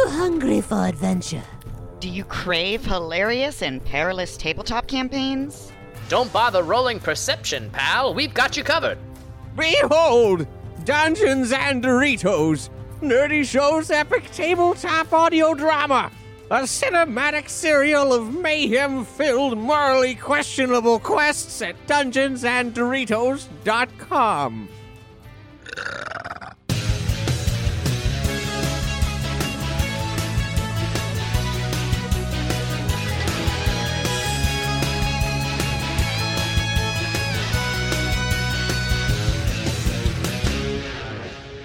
You hungry for adventure? Do you crave hilarious and perilous tabletop campaigns? Don't bother rolling perception, pal. We've got you covered. Behold! Dungeons and Doritos! Nerdy Show's epic tabletop audio drama! A cinematic serial of mayhem filled, morally questionable quests at dungeonsanddoritos.com.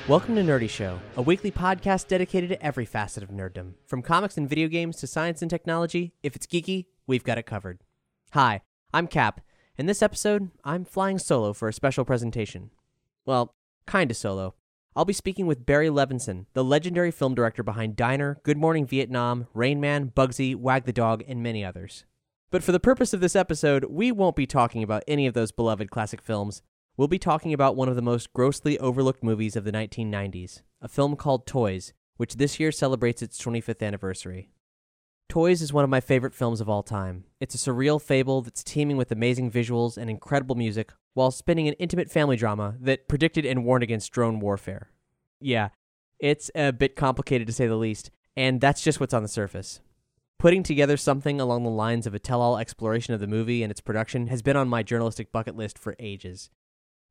Welcome to Nerdy Show, a weekly podcast dedicated to every facet of nerddom. From comics and video games to science and technology, if it's geeky, we've got it covered. Hi, I'm Cap. In this episode, I'm flying solo for a special presentation. Well, kinda solo. I'll be speaking with Barry Levinson, the legendary film director behind Diner, Good Morning Vietnam, Rain Man, Bugsy, Wag the Dog, and many others. But for the purpose of this episode, we won't be talking about any of those beloved classic films we'll be talking about one of the most grossly overlooked movies of the 1990s, a film called Toys, which this year celebrates its 25th anniversary. Toys is one of my favorite films of all time. It's a surreal fable that's teeming with amazing visuals and incredible music while spinning an intimate family drama that predicted and warned against drone warfare. Yeah, it's a bit complicated to say the least, and that's just what's on the surface. Putting together something along the lines of a tell all exploration of the movie and its production has been on my journalistic bucket list for ages.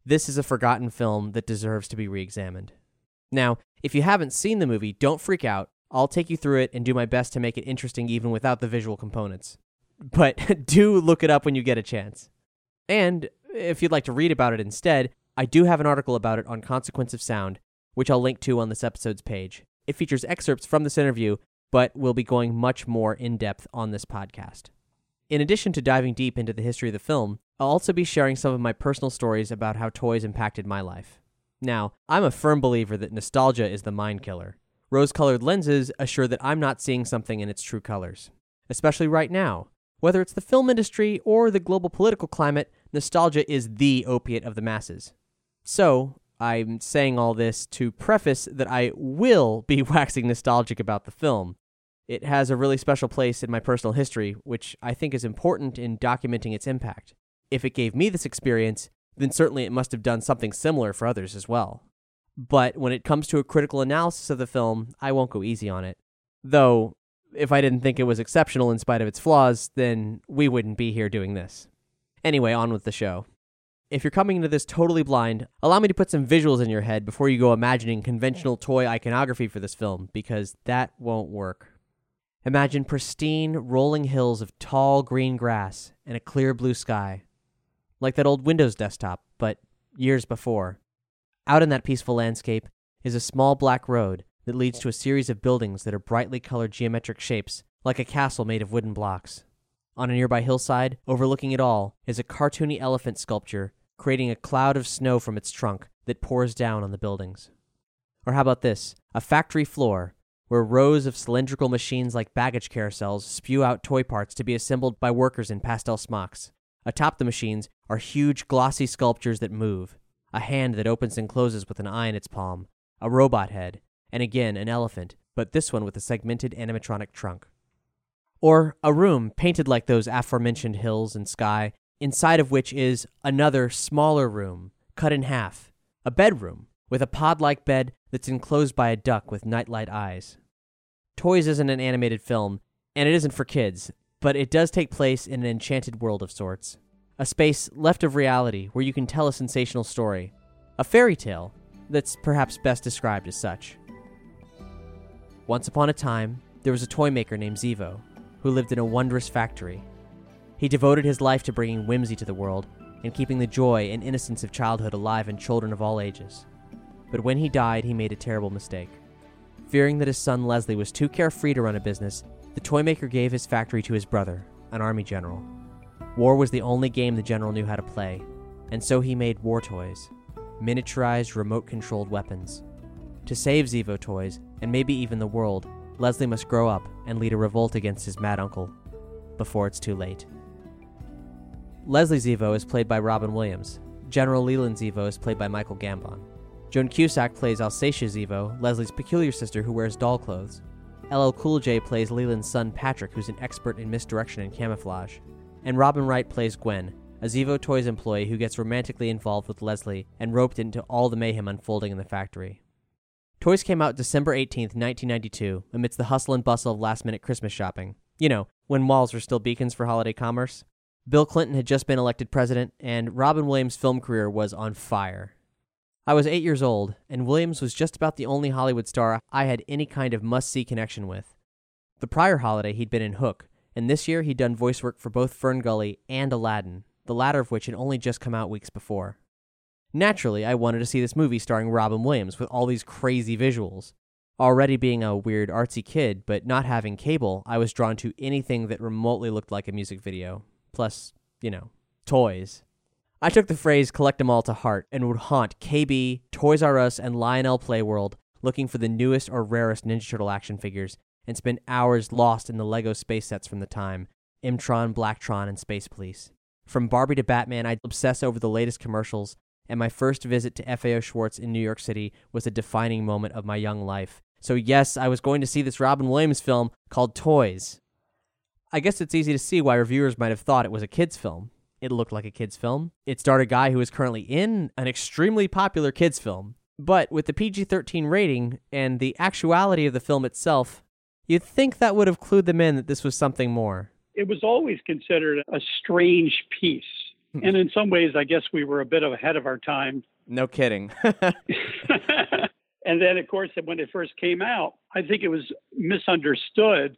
This is a forgotten film that deserves to be re examined. Now, if you haven't seen the movie, don't freak out. I'll take you through it and do my best to make it interesting even without the visual components. But do look it up when you get a chance. And if you'd like to read about it instead, I do have an article about it on Consequence of Sound, which I'll link to on this episode's page. It features excerpts from this interview, but we'll be going much more in depth on this podcast. In addition to diving deep into the history of the film, I'll also be sharing some of my personal stories about how toys impacted my life. Now, I'm a firm believer that nostalgia is the mind killer. Rose colored lenses assure that I'm not seeing something in its true colors. Especially right now. Whether it's the film industry or the global political climate, nostalgia is the opiate of the masses. So, I'm saying all this to preface that I will be waxing nostalgic about the film. It has a really special place in my personal history, which I think is important in documenting its impact if it gave me this experience, then certainly it must have done something similar for others as well. But when it comes to a critical analysis of the film, I won't go easy on it. Though, if I didn't think it was exceptional in spite of its flaws, then we wouldn't be here doing this. Anyway, on with the show. If you're coming into this totally blind, allow me to put some visuals in your head before you go imagining conventional toy iconography for this film, because that won't work. Imagine pristine, rolling hills of tall green grass and a clear blue sky like that old Windows desktop, but years before. Out in that peaceful landscape is a small black road that leads to a series of buildings that are brightly colored geometric shapes, like a castle made of wooden blocks. On a nearby hillside, overlooking it all, is a cartoony elephant sculpture creating a cloud of snow from its trunk that pours down on the buildings. Or how about this? A factory floor where rows of cylindrical machines like baggage carousels spew out toy parts to be assembled by workers in pastel smocks. Atop the machines are huge glossy sculptures that move. A hand that opens and closes with an eye in its palm, a robot head, and again an elephant, but this one with a segmented animatronic trunk. Or a room painted like those aforementioned hills and sky, inside of which is another smaller room, cut in half, a bedroom with a pod like bed that's enclosed by a duck with nightlight eyes. Toys isn't an animated film, and it isn't for kids, but it does take place in an enchanted world of sorts. A space left of reality where you can tell a sensational story. A fairy tale that's perhaps best described as such. Once upon a time, there was a toy maker named Zevo who lived in a wondrous factory. He devoted his life to bringing whimsy to the world, and keeping the joy and innocence of childhood alive in children of all ages. But when he died, he made a terrible mistake. Fearing that his son Leslie was too carefree to run a business, the toymaker gave his factory to his brother, an army general. War was the only game the general knew how to play, and so he made war toys, miniaturized remote controlled weapons. To save Zevo toys, and maybe even the world, Leslie must grow up and lead a revolt against his mad uncle before it's too late. Leslie Zevo is played by Robin Williams. General Leland Zevo is played by Michael Gambon. Joan Cusack plays Alsatia Zevo, Leslie's peculiar sister who wears doll clothes. LL Cool J plays Leland's son Patrick, who's an expert in misdirection and camouflage. And Robin Wright plays Gwen, a Zevo Toys employee who gets romantically involved with Leslie and roped into all the mayhem unfolding in the factory. Toys came out December 18th, 1992, amidst the hustle and bustle of last minute Christmas shopping. You know, when malls were still beacons for holiday commerce. Bill Clinton had just been elected president, and Robin Williams' film career was on fire. I was eight years old, and Williams was just about the only Hollywood star I had any kind of must see connection with. The prior holiday, he'd been in Hook, and this year he'd done voice work for both Fern Gully and Aladdin, the latter of which had only just come out weeks before. Naturally, I wanted to see this movie starring Robin Williams with all these crazy visuals. Already being a weird artsy kid, but not having cable, I was drawn to anything that remotely looked like a music video. Plus, you know, toys. I took the phrase collect 'em all to heart and would haunt KB, Toys R Us, and Lionel Playworld looking for the newest or rarest Ninja Turtle action figures and spend hours lost in the Lego space sets from the time M-Tron, Blacktron, and Space Police. From Barbie to Batman, I'd obsess over the latest commercials, and my first visit to FAO Schwarz in New York City was a defining moment of my young life. So, yes, I was going to see this Robin Williams film called Toys. I guess it's easy to see why reviewers might have thought it was a kid's film. It looked like a kid's film. It starred a guy who is currently in an extremely popular kid's film. But with the PG 13 rating and the actuality of the film itself, you'd think that would have clued them in that this was something more. It was always considered a strange piece. Hmm. and in some ways, I guess we were a bit ahead of our time. No kidding. and then, of course, when it first came out, I think it was misunderstood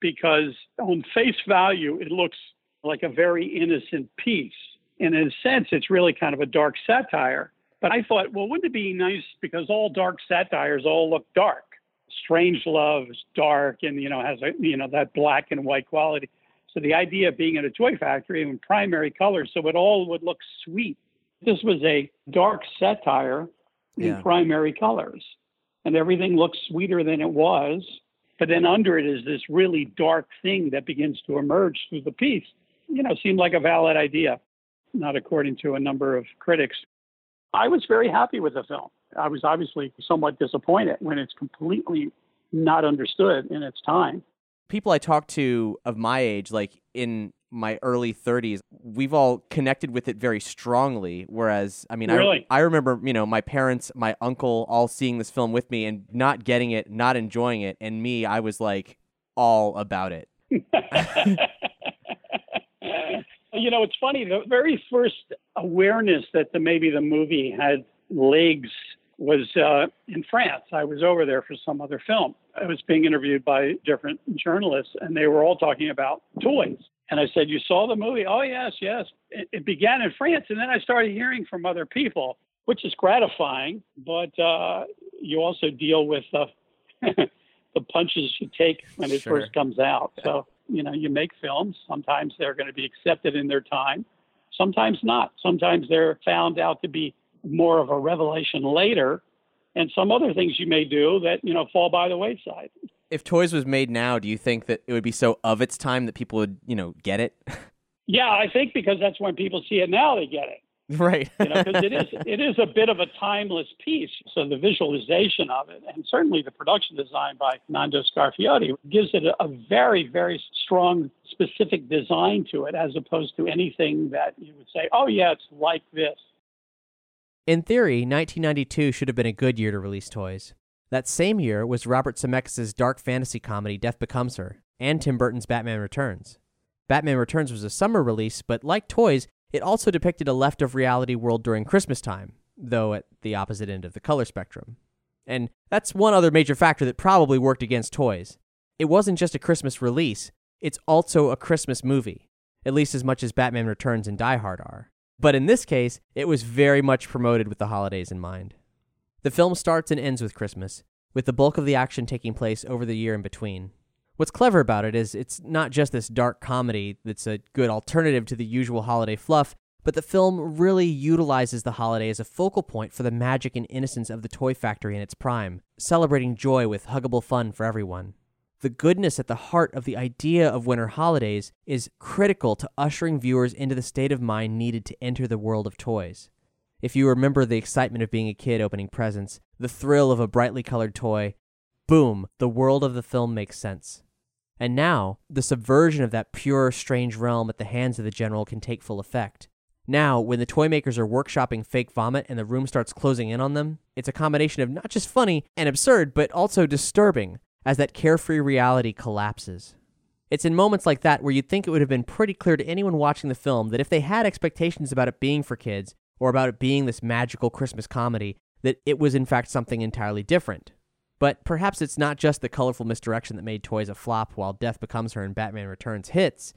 because, on face value, it looks like a very innocent piece. And in a sense, it's really kind of a dark satire. But I thought, well, wouldn't it be nice because all dark satires all look dark? Strangelove is dark and you know has a you know that black and white quality. So the idea of being in a toy factory in primary colors, so it all would look sweet. This was a dark satire in Yeah. primary colors, and everything looks sweeter than it was. But then under it is this really dark thing that begins to emerge through the piece. You know, seemed like a valid idea, not according to a number of critics. I was very happy with the film. I was obviously somewhat disappointed when it's completely not understood in its time. people I talk to of my age, like in my early 30s, we've all connected with it very strongly. Whereas, I mean, Really? I, I remember, you know, my parents, my uncle all seeing this film with me and not getting it, not enjoying it. And me, I was like all about it. you know, it's funny. The very first awareness that the, maybe the movie had legs was uh, in France. I was over there for some other film. I was being interviewed by different journalists, and they were all talking about toys. And I said, "You saw the movie? Oh yes, yes. It, it began in France, and then I started hearing from other people, which is gratifying. But uh, you also deal with uh, the punches you take when it Sure. first comes out. So you know, you make films. Sometimes they're going to be accepted in their time, sometimes not. Sometimes they're found out to be more of a revelation later, and some other things you may do that you know fall by the wayside. If Toys was made now, do you think that it would be so of its time that people would, you know, get it? Yeah, I think because that's when people see it now, they get it. right. You know, because it is it is a bit of a timeless piece. So the visualization of it, and certainly the production design by Nando Scarfiotti, gives it a, a very very strong specific design to it, as opposed to anything that you would say, oh yeah, it's like this. In theory, 1992 should have been a good year to release toys. That same year was Robert Zemeckis' dark fantasy comedy Death Becomes Her, and Tim Burton's Batman Returns. Batman Returns was a summer release, but like Toys, it also depicted a left of reality world during Christmas time, though at the opposite end of the color spectrum. And that's one other major factor that probably worked against Toys. It wasn't just a Christmas release, it's also a Christmas movie, at least as much as Batman Returns and Die Hard are. But in this case, it was very much promoted with the holidays in mind. The film starts and ends with Christmas, with the bulk of the action taking place over the year in between. What's clever about it is it's not just this dark comedy that's a good alternative to the usual holiday fluff, but the film really utilizes the holiday as a focal point for the magic and innocence of the toy factory in its prime, celebrating joy with huggable fun for everyone. The goodness at the heart of the idea of winter holidays is critical to ushering viewers into the state of mind needed to enter the world of toys. If you remember the excitement of being a kid opening presents, the thrill of a brightly colored toy, boom, the world of the film makes sense. And now, the subversion of that pure, strange realm at the hands of the general can take full effect. Now, when the toy makers are workshopping fake vomit and the room starts closing in on them, it's a combination of not just funny and absurd, but also disturbing, as that carefree reality collapses. It's in moments like that where you'd think it would have been pretty clear to anyone watching the film that if they had expectations about it being for kids, or about it being this magical Christmas comedy, that it was in fact something entirely different. But perhaps it's not just the colorful misdirection that made Toys a flop while Death Becomes Her and Batman Returns hits.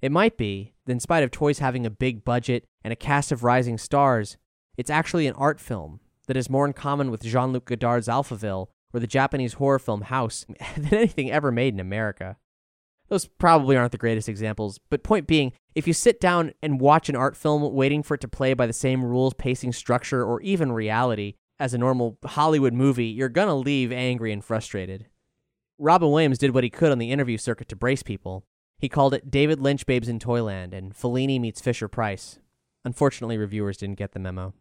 It might be that in spite of Toys having a big budget and a cast of rising stars, it's actually an art film that is more in common with Jean Luc Godard's Alphaville or the Japanese horror film House than anything ever made in America. Those probably aren't the greatest examples, but point being, if you sit down and watch an art film waiting for it to play by the same rules, pacing, structure, or even reality as a normal Hollywood movie, you're gonna leave angry and frustrated. Robin Williams did what he could on the interview circuit to brace people. He called it David Lynch Babes in Toyland and Fellini meets Fisher Price. Unfortunately, reviewers didn't get the memo.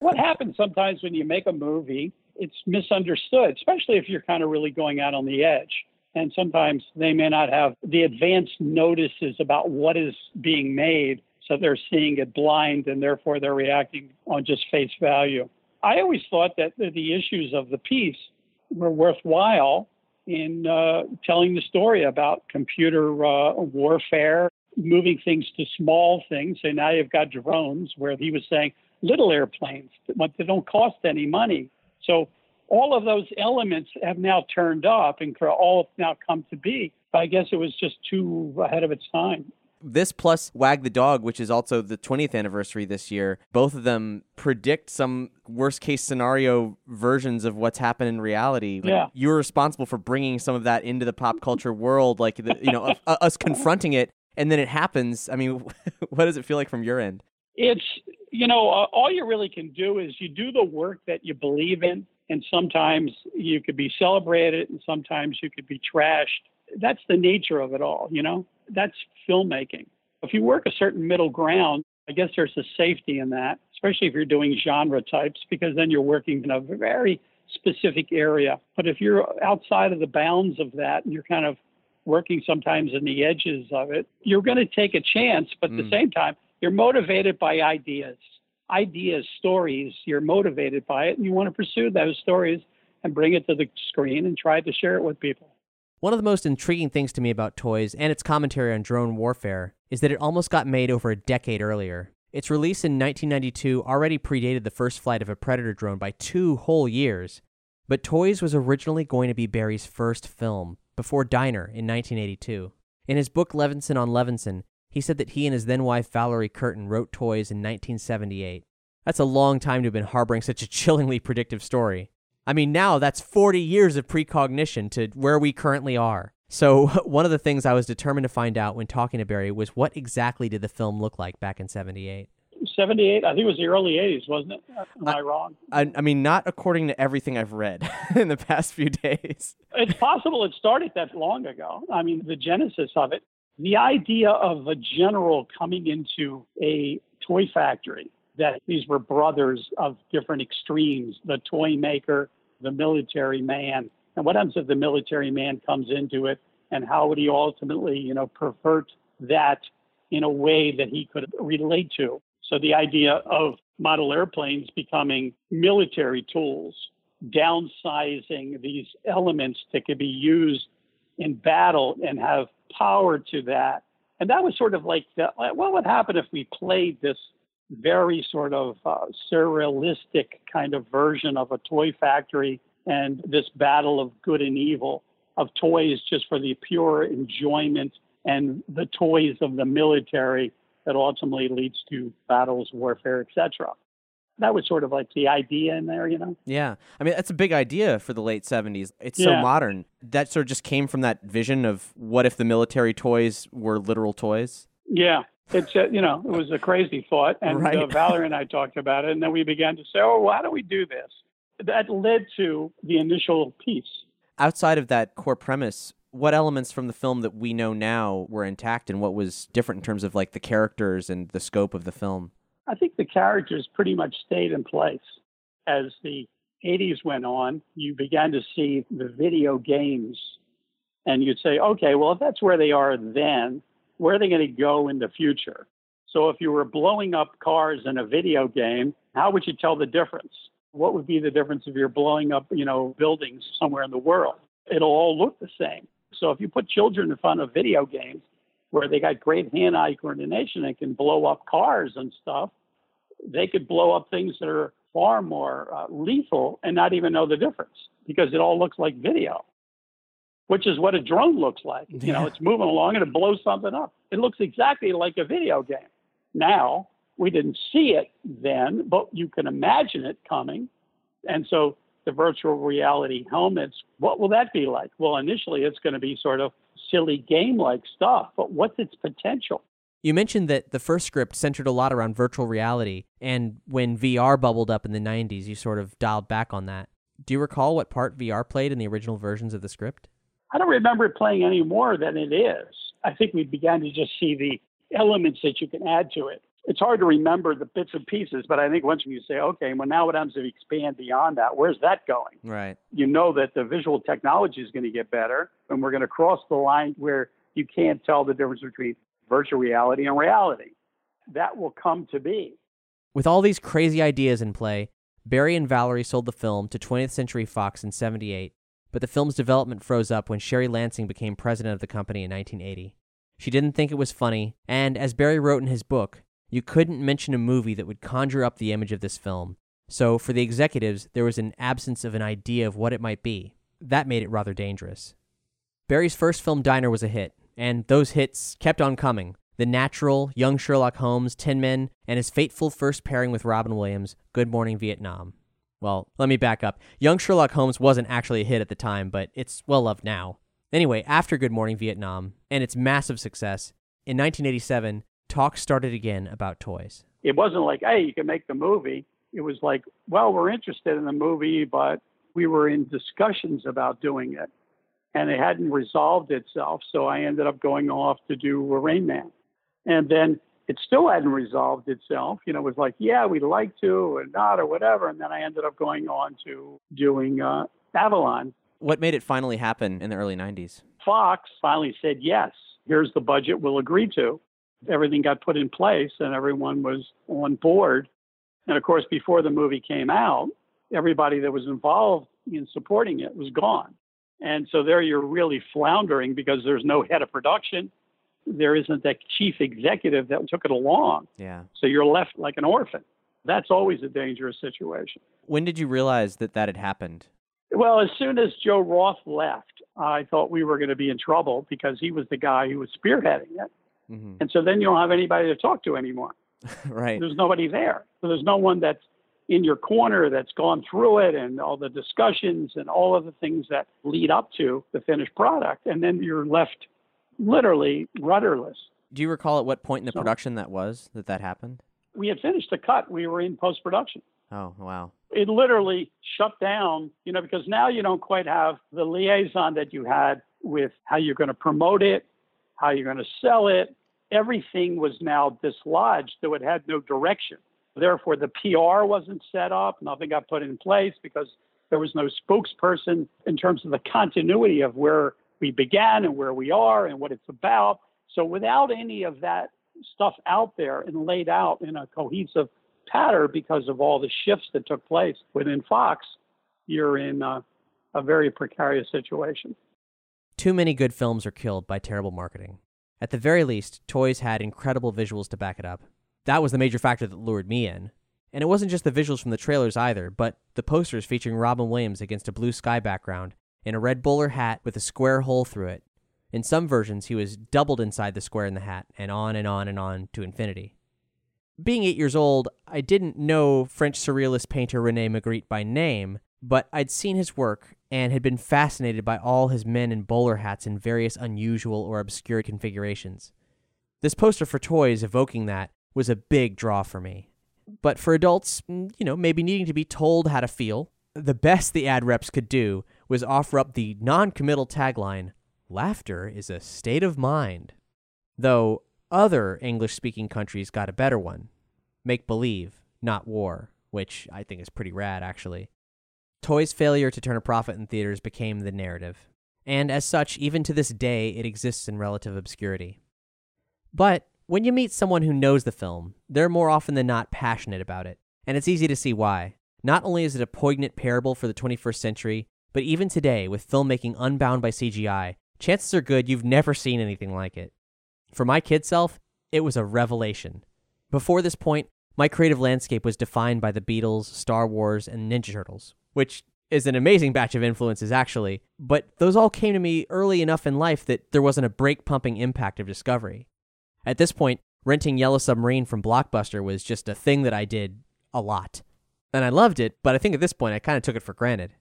What happens sometimes when you make a movie, it's misunderstood, especially if you're kind of really going out on the edge. And sometimes they may not have the advanced notices about what is being made. So they're seeing it blind and therefore they're reacting on just face value. I always thought that the issues of the piece were worthwhile in uh, telling the story about computer uh, warfare, moving things to small things. So now you've got drones, where he was saying little airplanes, but they don't cost any money. So all of those elements have now turned up and all have now come to be. But I guess it was just too ahead of its time this plus Wag the Dog, which is also the 20th anniversary this year, both of them predict some worst case scenario versions of what's happened in reality. Like, yeah. You're responsible for bringing some of that into the pop culture world, like, the, you know, us confronting it, and then it happens. I mean, what does it feel like from your end? It's, you know, uh, all you really can do is you do the work that you believe in, and sometimes you could be celebrated, and sometimes you could be trashed. That's the nature of it all, you know? That's filmmaking. If you work a certain middle ground, I guess there's a safety in that, especially if you're doing genre types, because then you're working in a very specific area. But if you're outside of the bounds of that and you're kind of working sometimes in the edges of it, you're going to take a chance. But at mm. the same time, you're motivated by ideas, ideas, stories. You're motivated by it and you want to pursue those stories and bring it to the screen and try to share it with people. One of the most intriguing things to me about Toys and its commentary on drone warfare is that it almost got made over a decade earlier. Its release in 1992 already predated the first flight of a Predator drone by two whole years. But Toys was originally going to be Barry's first film, before Diner in 1982. In his book Levinson on Levinson, he said that he and his then wife Valerie Curtin wrote Toys in 1978. That's a long time to have been harboring such a chillingly predictive story. I mean, now that's 40 years of precognition to where we currently are. So, one of the things I was determined to find out when talking to Barry was what exactly did the film look like back in 78? 78, I think it was the early 80s, wasn't it? Am I, I wrong? I, I, mean, not according to everything I've read in the past few days. It's possible it started that long ago. I mean, the genesis of it, the idea of a general coming into a toy factory that these were brothers of different extremes the toy maker, the military man. And what happens if the military man comes into it? And how would he ultimately, you know, pervert that in a way that he could relate to? So the idea of model airplanes becoming military tools, downsizing these elements that could be used in battle and have power to that. And that was sort of like, the, what would happen if we played this very sort of uh, surrealistic kind of version of a toy factory and this battle of good and evil of toys just for the pure enjoyment and the toys of the military that ultimately leads to battles, warfare, etc. That was sort of like the idea in there, you know. Yeah. I mean, that's a big idea for the late 70s. It's so modern. That sort of just came from that vision of what if the military toys were literal toys? Yeah, it's uh, you know it was a crazy thought, and Right. uh, Valerie and I talked about it, and then we began to say, oh, why don't we do this? That led to the initial piece. Outside of that core premise, what elements from the film that we know now were intact and what was different in terms of like the characters and the scope of the film? I think the characters pretty much stayed in place. As the 80s went on, you began to see the video games, and you'd say, okay, well, if that's where they are then, where are they going to go in the future? So if you were blowing up cars in a video game, how would you tell the difference? What would be the difference if you're blowing up, you know, buildings somewhere in the world? It'll all look the same. So if you put children in front of video games where they got great hand-eye coordination and can blow up cars and stuff, they could blow up things that are far more uh, lethal and not even know the difference because it all looks like video, which is what a drone looks like. You know, it's moving along and it blows something up. It looks exactly like a video game. Now, we didn't see it then, but you can imagine it coming. And so the virtual reality helmets, what will that be like? Well, initially it's going to be sort of silly game like stuff, but what's its potential? You mentioned that the first script centered a lot around virtual reality, and when VR bubbled up in the 90s, you sort of dialed back on that. Do you recall what part VR played in the original versions of the script? I don't remember it playing any more than it is. I think we began to just see the elements that you can add to it. It's hard to remember the bits and pieces, but I think once you say, okay, well, now what happens if you expand beyond that? Where's that going? Right. You know that the visual technology is going to get better, and we're going to cross the line where you can't tell the difference between virtual reality and reality. That will come to be. With all these crazy ideas in play, Barry and Valerie sold the film to 20th Century Fox in 78, but the film's development froze up when Sherry Lansing became president of the company in 1980. She didn't think it was funny, and as Barry wrote in his book, you couldn't mention a movie that would conjure up the image of this film. So, for the executives, there was an absence of an idea of what it might be. That made it rather dangerous. Barry's first film, Diner, was a hit, and those hits kept on coming. The Natural, Young Sherlock Holmes, Tin Men, and his fateful first pairing with Robin Williams, Good Morning Vietnam. Well, let me back up. Young Sherlock Holmes wasn't actually a hit at the time, but it's well loved now. Anyway, after Good Morning Vietnam and its massive success, in 1987, talk started again about toys. It wasn't like, hey, you can make the movie. It was like, well, we're interested in the movie, but we were in discussions about doing it. And it hadn't resolved itself. So I ended up going off to do Rain Man. And then it still hadn't resolved itself. You know, it was like, yeah, we'd like to or not or whatever. And then I ended up going on to doing uh, Avalon. What made it finally happen in the early 90s? Fox finally said, yes, here's the budget we'll agree to. Everything got put in place and everyone was on board. And of course, before the movie came out, everybody that was involved in supporting it was gone. And so there you're really floundering because there's no head of production. There isn't that chief executive that took it along. Yeah. So you're left like an orphan. That's always a dangerous situation. When did you realize that that had happened? Well, as soon as Joe Roth left, I thought we were going to be in trouble because he was the guy who was spearheading it. hmm And so then you don't have anybody to talk to anymore. right. There's nobody there. So there's no one that's in your corner that's gone through it and all the discussions and all of the things that lead up to the finished product. And then you're left literally rudderless. Do you recall at what point in the So- production that was that that happened? We had finished the cut, we were in post production. Oh, wow. It literally shut down, you know, because now you don't quite have the liaison that you had with how you're going to promote it, how you're going to sell it. Everything was now dislodged, so it had no direction. Therefore, the PR wasn't set up, nothing got put in place because there was no spokesperson in terms of the continuity of where we began and where we are and what it's about. So, without any of that stuff out there and laid out in a cohesive pattern because of all the shifts that took place within Fox, you're in a, a very precarious situation. Too many good films are killed by terrible marketing. At the very least, Toys had incredible visuals to back it up. That was the major factor that lured me in. And it wasn't just the visuals from the trailers either, but the posters featuring Robin Williams against a blue sky background in a red bowler hat with a square hole through it. In some versions, he was doubled inside the square in the hat, and on and on and on to infinity. Being eight years old, I didn't know French surrealist painter Rene Magritte by name, but I'd seen his work and had been fascinated by all his men in bowler hats in various unusual or obscure configurations. This poster for toys evoking that was a big draw for me. But for adults, mm, you know, maybe needing to be told how to feel, the best the ad reps could do was offer up the non committal tagline Laughter is a state of mind. Though other English speaking countries got a better one Make believe, not war, which I think is pretty rad, actually. Toy's failure to turn a profit in theaters became the narrative, and as such, even to this day, it exists in relative obscurity. But when you meet someone who knows the film, they're more often than not passionate about it, and it's easy to see why. Not only is it a poignant parable for the 21st century, but even today, with filmmaking unbound by CGI, chances are good you've never seen anything like it. For my kid self, it was a revelation. Before this point, my creative landscape was defined by the Beatles, Star Wars, and Ninja Turtles, which is an amazing batch of influences, actually, but those all came to me early enough in life that there wasn't a break pumping impact of discovery. At this point, renting Yellow Submarine from Blockbuster was just a thing that I did a lot. And I loved it, but I think at this point I kind of took it for granted.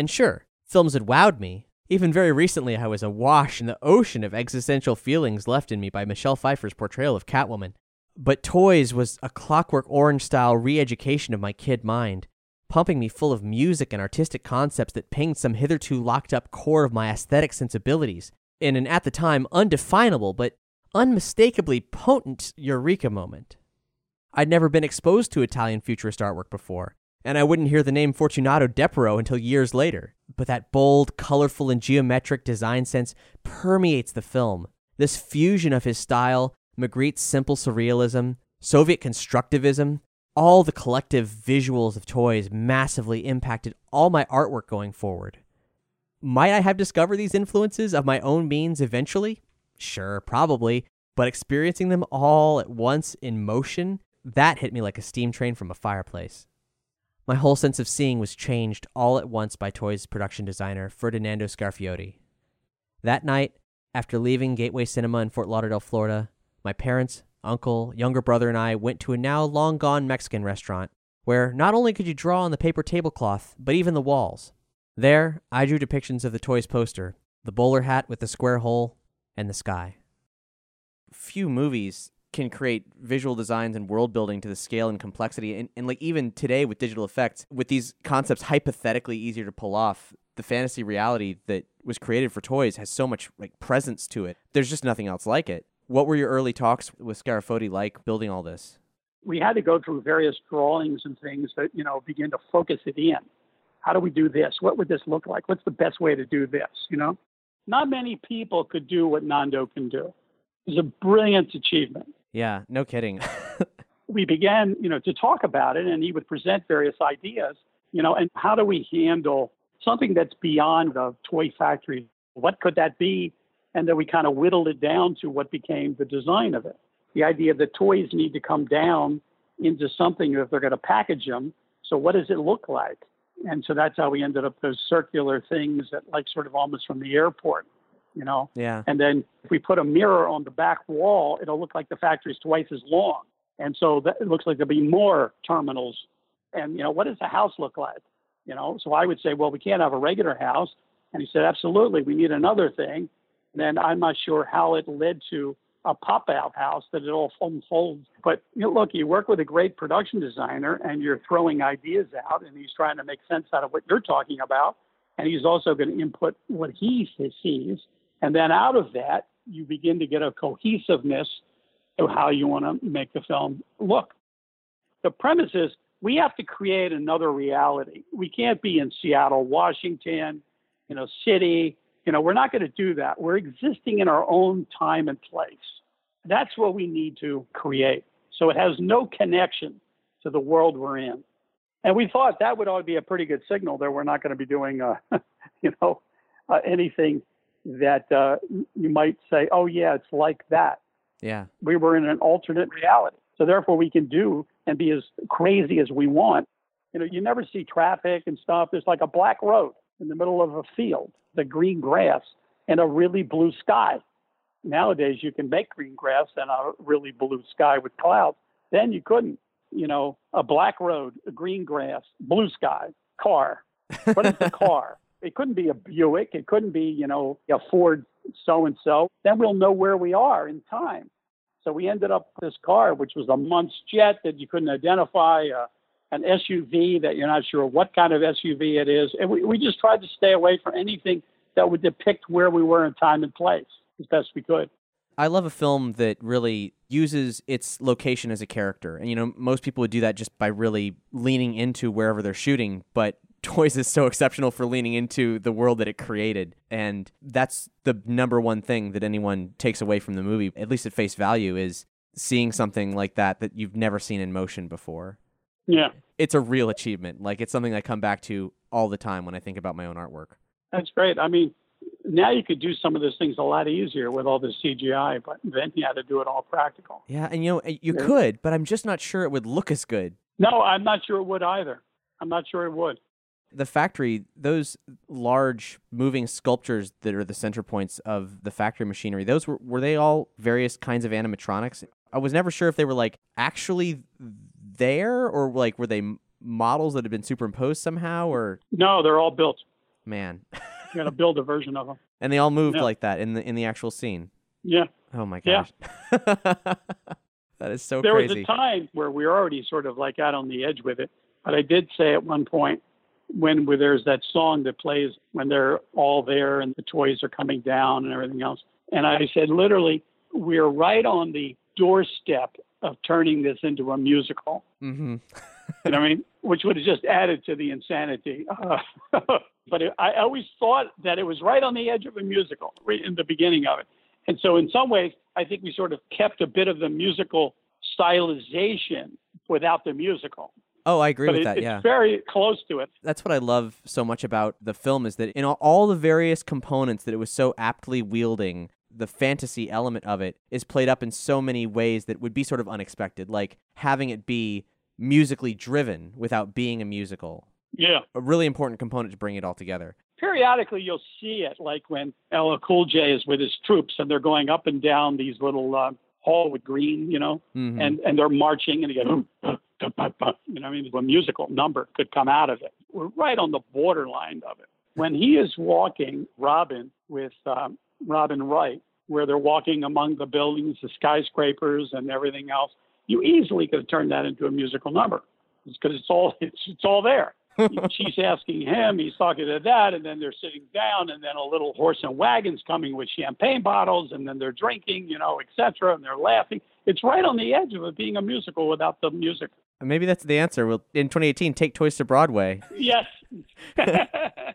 And sure, films had wowed me. Even very recently, I was awash in the ocean of existential feelings left in me by Michelle Pfeiffer's portrayal of Catwoman. But Toys was a clockwork orange style re education of my kid mind, pumping me full of music and artistic concepts that pinged some hitherto locked up core of my aesthetic sensibilities in an at the time undefinable but unmistakably potent eureka moment. I'd never been exposed to Italian futurist artwork before, and I wouldn't hear the name Fortunato Depero until years later. But that bold, colorful, and geometric design sense permeates the film. This fusion of his style, Magritte's simple surrealism, Soviet constructivism, all the collective visuals of toys massively impacted all my artwork going forward. Might I have discovered these influences of my own means eventually? Sure, probably. But experiencing them all at once in motion, that hit me like a steam train from a fireplace. My whole sense of seeing was changed all at once by Toy's production designer, Ferdinando Scarfiotti. That night, after leaving Gateway Cinema in Fort Lauderdale, Florida, my parents, uncle, younger brother, and I went to a now long gone Mexican restaurant where not only could you draw on the paper tablecloth, but even the walls. There, I drew depictions of the Toys poster, the bowler hat with the square hole, and the sky. Few movies can create visual designs and world building to the scale and complexity and, and like even today with digital effects with these concepts hypothetically easier to pull off the fantasy reality that was created for toys has so much like presence to it. There's just nothing else like it. What were your early talks with Scarfiotti like building all this? We had to go through various drawings and things that you know begin to focus it in. How do we do this? What would this look like? What's the best way to do this you know? Not many people could do what nando can do. It's a brilliant achievement yeah, no kidding. we began, you know, to talk about it, and he would present various ideas, you know, and how do we handle something that's beyond a toy factory? What could that be? And then we kind of whittled it down to what became the design of it. The idea that toys need to come down into something if they're going to package them. So what does it look like? And so that's how we ended up those circular things that like sort of almost from the airport you know? Yeah. And then if we put a mirror on the back wall, it'll look like the factory's twice as long. And so that, it looks like there'll be more terminals. And, you know, what does the house look like? You know, so I would say, well, we can't have a regular house. And he said, absolutely, we need another thing. And then I'm not sure how it led to a pop out house that it all unfolds. But you know, look, you work with a great production designer and you're throwing ideas out, and he's trying to make sense out of what you're talking about. And he's also going to input what he sees. And then out of that, you begin to get a cohesiveness of how you want to make the film look. The premise is we have to create another reality. We can't be in Seattle, Washington, you know, city. You know, we're not going to do that. We're existing in our own time and place. That's what we need to create. So it has no connection to the world we're in. And we thought that would to be a pretty good signal that we're not going to be doing, uh, you know, uh, anything that uh, you might say, oh, yeah, it's like that. Yeah. We were in an alternate reality. So therefore, we can do and be as crazy as we want. You know, you never see traffic and stuff. There's like a black road in the middle of a field, the green grass, and a really blue sky. Nowadays, you can make green grass and a really blue sky with clouds. Then you couldn't. You know, a black road, a green grass, blue sky, car. What is the car? It couldn't be a Buick. It couldn't be, you know, a Ford so and so. Then we'll know where we are in time. So we ended up this car, which was a Muntz Jet that you couldn't identify, uh, an SUV that you're not sure what kind of SUV it is. And we, we just tried to stay away from anything that would depict where we were in time and place as best we could. I love a film that really uses its location as a character. And, you know, most people would do that just by really leaning into wherever they're shooting. But Toys is so exceptional for leaning into the world that it created. And that's the number one thing that anyone takes away from the movie, at least at face value, is seeing something like that that you've never seen in motion before. Yeah, It's a real achievement. Like, it's something I come back to all the time when I think about my own artwork. that's great. I mean, now you could do some of those things a lot easier with all the CGI, but then you had to do it all practical. Yeah, and you know, eh, you Yeah. could, but I'm just not sure it would look as good. No, I'm not sure it would either. I'm not sure it would. The factory, those large moving sculptures that are the center points of the factory machinery, those were were they all various kinds of animatronics? I was never sure if they were like actually there or like were they models that had been superimposed somehow or No, they're all built. man. You're gonna build a version of them. and they all moved Yeah. like that in the in the actual scene. Yeah. Oh my gosh. Yeah. that is so there crazy. was a time where we were already sort of like out on the edge with it. But I did say at one point when where there's that song that plays when they're all there and the toys are coming down and everything else. And I said, literally, we're right on the doorstep of turning this into a musical. hmm You know I mean? Which would have just added to the insanity. Uh, but it, I always thought that it was right on the edge of a musical right in the beginning of it. And so, in some ways, I think we sort of kept a bit of the musical stylization without the musical. Oh, I agree but with it- that. it's Yeah. very close to it. that's what I love so much about the film is that in all- all the various components that it was so aptly wielding, the fantasy element of it is played up in so many ways that would be sort of unexpected, like having it be musically driven without being a musical. Yeah. A really important component to bring it all together. Periodically, you'll see it, like when LL Cool J is with his troops and they're going up and down these little uh, hall with green, you know, Mhm. and and they're marching and you go, "Ooh, da, ba, ba." you know, what I mean, a musical number could come out of it. We're right on the borderline of it. When he is walking, Robin with um, Robin Wright, where they're walking among the buildings, the skyscrapers, and everything else, you easily could have turned that into a musical number because it's all it's, it's all there. She's asking him, he's talking to that, and then they're sitting down, and then a little horse and wagon's coming with champagne bottles, and then they're drinking, you know, et cetera, and they're laughing. It's right on the edge of it being a musical without the music. Maybe that's the answer. Well, in 2018, take Toys to Broadway. Yes.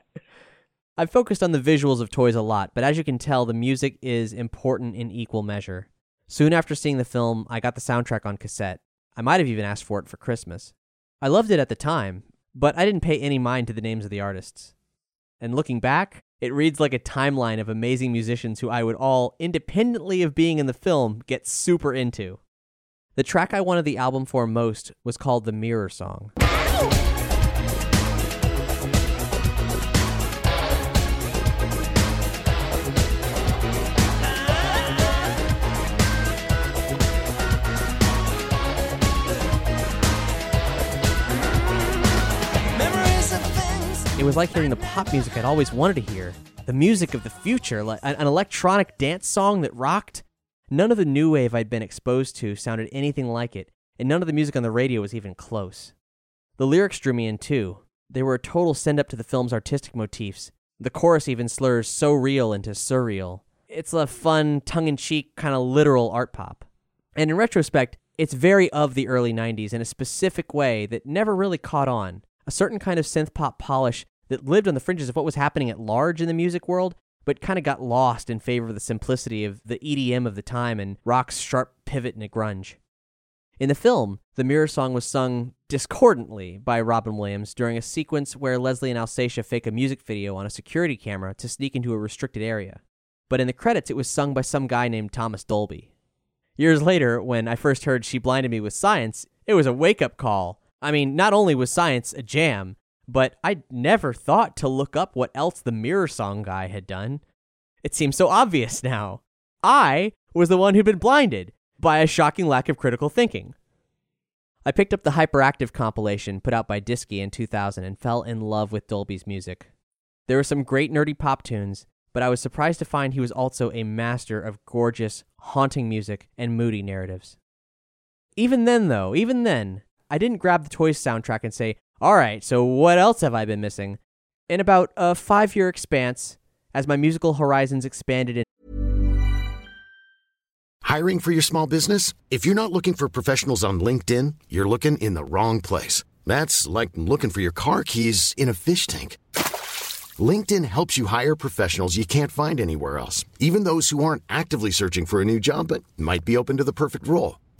I've focused on the visuals of Toys a lot, but as you can tell, the music is important in equal measure. Soon after seeing the film, I got the soundtrack on cassette. I might have even asked for it for Christmas. I loved it at the time, but I didn't pay any mind to the names of the artists. And looking back, it reads like a timeline of amazing musicians who I would all, independently of being in the film, get super into. The track I wanted the album for most was called The Mirror Song. Was like hearing the pop music I'd always wanted to hear. The music of the future, like an an electronic dance song that rocked. None of the new wave I'd been exposed to sounded anything like it, and none of the music on the radio was even close. The lyrics drew me in too. They were a total send up to the film's artistic motifs. The chorus even slurs so real into surreal. It's a fun, tongue in cheek, kind of literal art pop. And in retrospect, it's very of the early 90s in a specific way that never really caught on. A certain kind of synth pop polish that lived on the fringes of what was happening at large in the music world, but kind of got lost in favor of the simplicity of the EDM of the time and rock's sharp pivot into grunge. In the film, the Mirror Song was sung discordantly by Robin Williams during a sequence where Leslie and Alsatia fake a music video on a security camera to sneak into a restricted area. But in the credits, it was sung by some guy named Thomas Dolby. Years later, when I first heard She Blinded Me with Science, it was a wake up call. I mean, not only was Science a jam, but I'd never thought to look up what else the Mirror Song guy had done. It seems so obvious now. I was the one who'd been blinded by a shocking lack of critical thinking. I picked up the Hyperactive compilation put out by Disky in 2000 and fell in love with Dolby's music. There were some great nerdy pop tunes, but I was surprised to find he was also a master of gorgeous, haunting music and moody narratives. Even then, though, even then, I didn't grab the Toys soundtrack and say, all right, so what else have I been missing? In about a five year expanse, as my musical horizons expanded in Hiring for your small business? If you're not looking for professionals on LinkedIn, you're looking in the wrong place. That's like looking for your car keys in a fish tank. LinkedIn helps you hire professionals you can't find anywhere else, even those who aren't actively searching for a new job but might be open to the perfect role.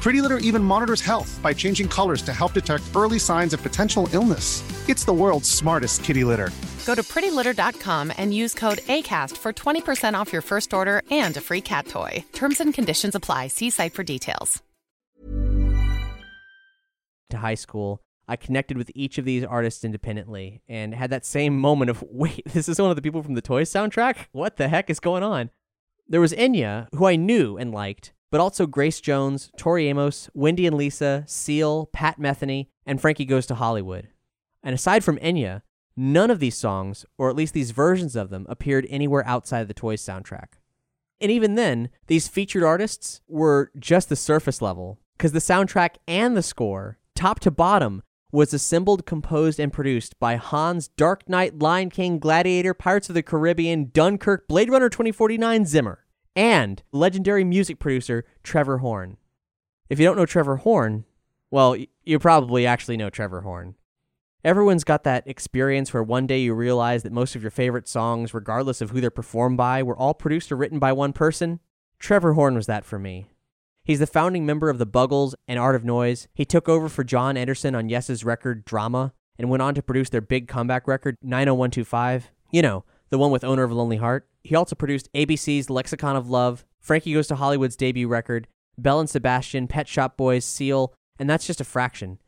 Pretty Litter even monitors health by changing colors to help detect early signs of potential illness. It's the world's smartest kitty litter. Go to prettylitter.com and use code ACAST for 20% off your first order and a free cat toy. Terms and conditions apply. See site for details. to high school, I connected with each of these artists independently and had that same moment of, wait, this is one of the people from the Toys soundtrack? What the heck is going on? There was Enya, who I knew and liked, but also Grace Jones, Tori Amos, Wendy and Lisa, Seal, Pat Metheny, and Frankie Goes to Hollywood. And aside from Enya, none of these songs, or at least these versions of them, appeared anywhere outside of the Toys soundtrack. And even then, these featured artists were just the surface level, because the soundtrack and the score, top to bottom, was assembled, composed, and produced by Hans Dark Knight, Lion King, Gladiator, Pirates of the Caribbean, Dunkirk, Blade Runner 2049 Zimmer, and legendary music producer Trevor Horn. If you don't know Trevor Horn, well, you probably actually know Trevor Horn. Everyone's got that experience where one day you realize that most of your favorite songs, regardless of who they're performed by, were all produced or written by one person. Trevor Horn was that for me. He's the founding member of the Buggles and Art of Noise. He took over for Jon Anderson on Yes's record Drama and went on to produce their big comeback record 90125. You know, the one with Owner of a Lonely Heart. He also produced ABC's Lexicon of Love, Frankie Goes to Hollywood's debut record, Belle and Sebastian, Pet Shop Boys, Seal, and that's just a fraction.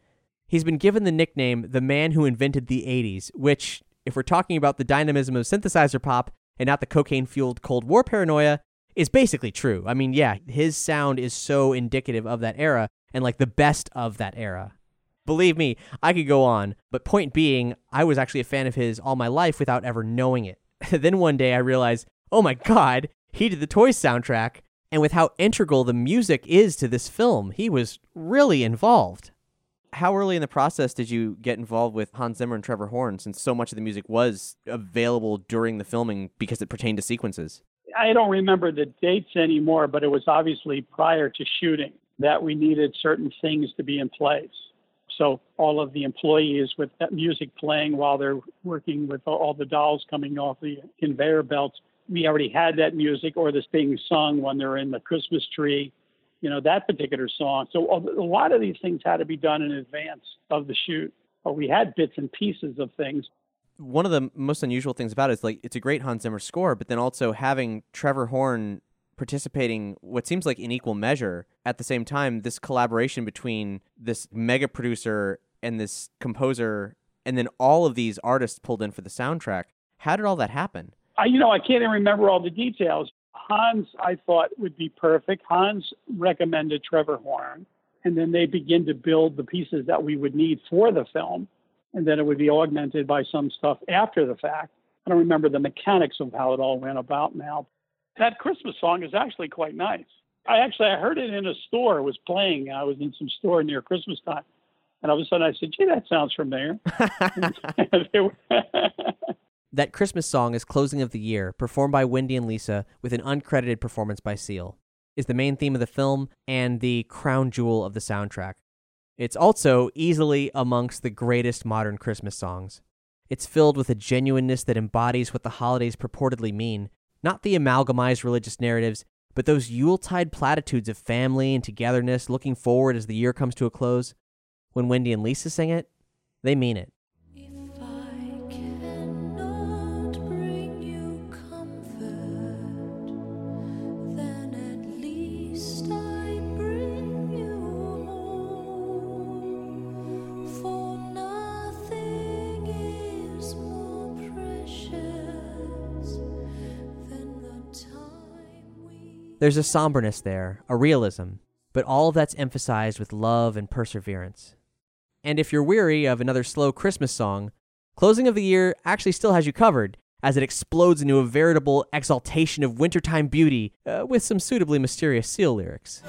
He's been given the nickname the man who invented the 80s, which, if we're talking about the dynamism of synthesizer pop and not the cocaine fueled Cold War paranoia, is basically true. I mean, yeah, his sound is so indicative of that era and like the best of that era. Believe me, I could go on, but point being, I was actually a fan of his all my life without ever knowing it. then one day I realized, oh my god, he did the Toys soundtrack, and with how integral the music is to this film, he was really involved. How early in the process did you get involved with Hans Zimmer and Trevor Horn since so much of the music was available during the filming because it pertained to sequences? I don't remember the dates anymore, but it was obviously prior to shooting that we needed certain things to be in place. So all of the employees with that music playing while they're working with all the dolls coming off the conveyor belts, we already had that music or this being sung when they're in the Christmas tree, you know, that particular song. So a lot of these things had to be done in advance of the shoot. or we had bits and pieces of things one of the most unusual things about it is like it's a great Hans Zimmer score, but then also having Trevor Horn participating what seems like in equal measure. At the same time this collaboration between this mega producer and this composer and then all of these artists pulled in for the soundtrack. How did all that happen? I, you know i can't even remember all the details. Hans i thought would be perfect. Hans recommended trevor horn and then they begin to build the pieces that we would need for the film. And then it would be augmented by some stuff after the fact. I don't remember the mechanics of how it all went about now. That Christmas song is actually quite nice. I actually I heard it in a store. It was playing. I was in some store near Christmas time, and all of a sudden I said, "Gee, that sounds familiar." that Christmas song is "Closing of the Year," performed by Wendy and Lisa, with an uncredited performance by Seal. Is the main theme of the film and the crown jewel of the soundtrack. It's also easily amongst the greatest modern Christmas songs. It's filled with a genuineness that embodies what the holidays purportedly mean, not the amalgamized religious narratives, But those Yuletide platitudes of family and togetherness, looking forward as the year comes to a close, when Wendy and Lisa sing it, they mean it. There's a somberness there, a realism, but all of that's emphasized with love and perseverance. And if you're weary of another slow Christmas song, Closing of the Year actually still has you covered, as it explodes into a veritable exaltation of wintertime beauty uh, with some suitably mysterious seal lyrics.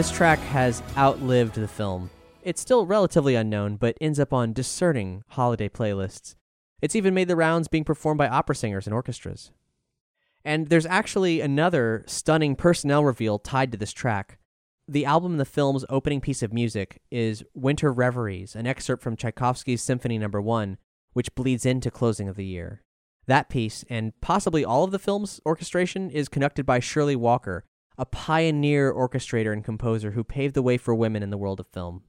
This track has outlived the film. It's still relatively unknown, but ends up on discerning holiday playlists. It's even made the rounds being performed by opera singers and orchestras. And there's actually another stunning personnel reveal tied to this track. The album and the film's opening piece of music is Winter Reveries, an excerpt from Tchaikovsky's Symphony No. 1, which bleeds into Closing of the Year. That piece, and possibly all of the film's orchestration, is conducted by Shirley Walker, a pioneer orchestrator and composer who paved the way for women in the world of film.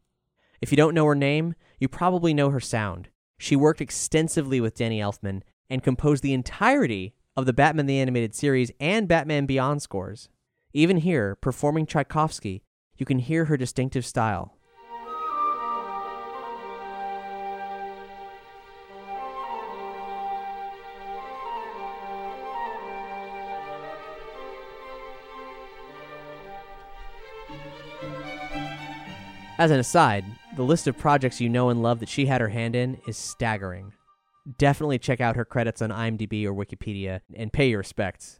If you don't know her name, you probably know her sound. She worked extensively with Danny Elfman and composed the entirety of the Batman the Animated Series and Batman Beyond scores. Even here, performing Tchaikovsky, you can hear her distinctive style. As an aside, the list of projects you know and love that she had her hand in is staggering. Definitely check out her credits on IMDb or Wikipedia and pay your respects.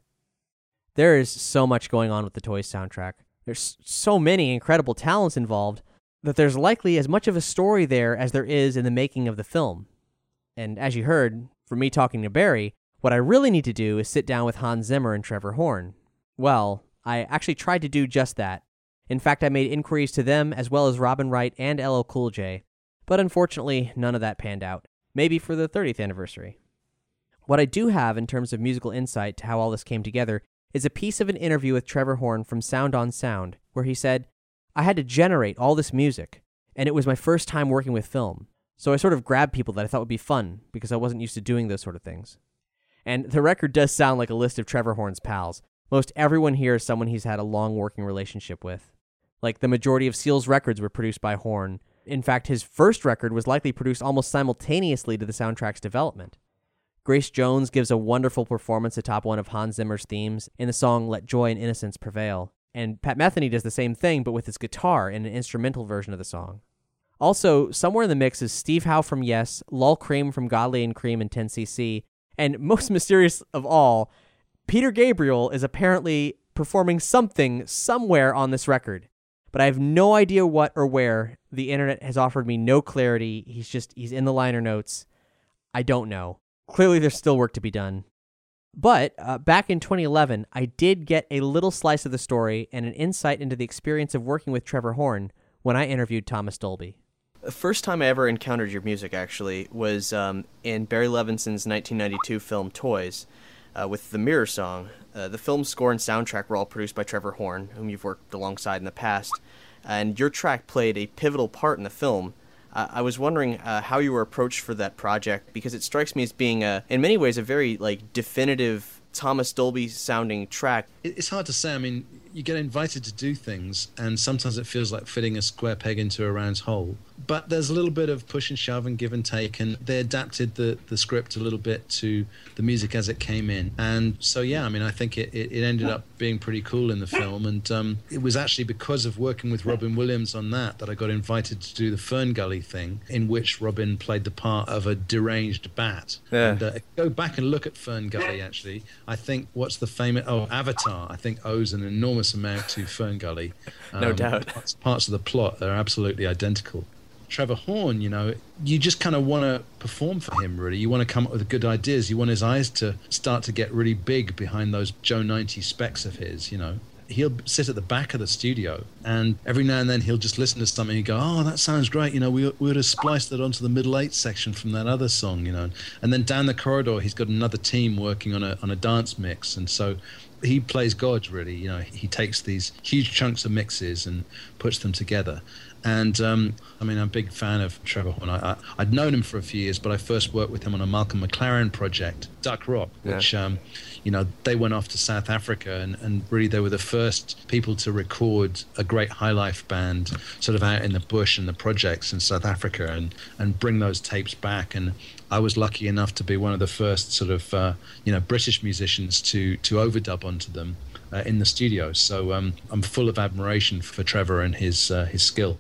There is so much going on with the Toys soundtrack. There's so many incredible talents involved that there's likely as much of a story there as there is in the making of the film. And as you heard from me talking to Barry, what I really need to do is sit down with Hans Zimmer and Trevor Horn. Well, I actually tried to do just that in fact, I made inquiries to them as well as Robin Wright and LL Cool J, but unfortunately, none of that panned out. Maybe for the 30th anniversary. What I do have in terms of musical insight to how all this came together is a piece of an interview with Trevor Horn from Sound on Sound, where he said, I had to generate all this music, and it was my first time working with film. So I sort of grabbed people that I thought would be fun because I wasn't used to doing those sort of things. And the record does sound like a list of Trevor Horn's pals. Most everyone here is someone he's had a long working relationship with. Like the majority of Seal's records were produced by Horn. In fact, his first record was likely produced almost simultaneously to the soundtrack's development. Grace Jones gives a wonderful performance atop one of Hans Zimmer's themes in the song Let Joy and Innocence Prevail. And Pat Metheny does the same thing, but with his guitar in an instrumental version of the song. Also, somewhere in the mix is Steve Howe from Yes, Lol Creme from Godley and Creme and 10cc, and most mysterious of all, Peter Gabriel is apparently performing something somewhere on this record but I have no idea what or where. The internet has offered me no clarity. He's just, he's in the liner notes. I don't know. Clearly, there's still work to be done. But uh, back in 2011, I did get a little slice of the story and an insight into the experience of working with Trevor Horn when I interviewed Thomas Dolby. The first time I ever encountered your music, actually, was um, in Barry Levinson's 1992 film Toys uh, with the Mirror Song. Uh, the film score and soundtrack were all produced by Trevor Horn, whom you've worked alongside in the past, and your track played a pivotal part in the film. Uh, I was wondering uh, how you were approached for that project because it strikes me as being, a, in many ways, a very like definitive Thomas Dolby sounding track. It's hard to say. I mean, you get invited to do things, and sometimes it feels like fitting a square peg into a round hole. But there's a little bit of push and shove and give and take, and they adapted the, the script a little bit to the music as it came in. And so, yeah, I mean, I think it, it, ended up being pretty cool in the film. And um, it was actually because of working with Robin Williams on that that I got invited to do the Fern Gully thing, in which Robin played the part of a deranged bat. Yeah. And uh, go back and look at Fern Gully, actually. I think what's the famous, oh, Avatar, I think owes an enormous amount to Fern Gully. no Um, doubt. Parts, parts of the plot are absolutely identical. Trevor Horn, you know, you just kind of want to perform for him, really. You want to come up with good ideas. You want his eyes to start to get really big behind those Joe 90 specs of his, you know. He'll sit at the back of the studio, and every now and then he'll just listen to something and go, "Oh, that sounds great." You know, we, we would have spliced that onto the middle eight section from that other song, you know. And then down the corridor, he's got another team working on a on a dance mix, and so he plays God really. You know, he takes these huge chunks of mixes and puts them together. And um, I mean, I'm a big fan of Trevor Horn. I, would known him for a few years, but I first worked with him on a Malcolm McLaren project, Duck Rock, yeah. which, um, you know, they went off to South Africa and, and really they were the first people to record a great high life band sort of out in the bush and the projects in South Africa and, and bring those tapes back. And I was lucky enough to be one of the first sort of, uh, you know, British musicians to, to overdub onto them. Uh, in the studio, so um, I'm full of admiration for Trevor and his uh, his skill.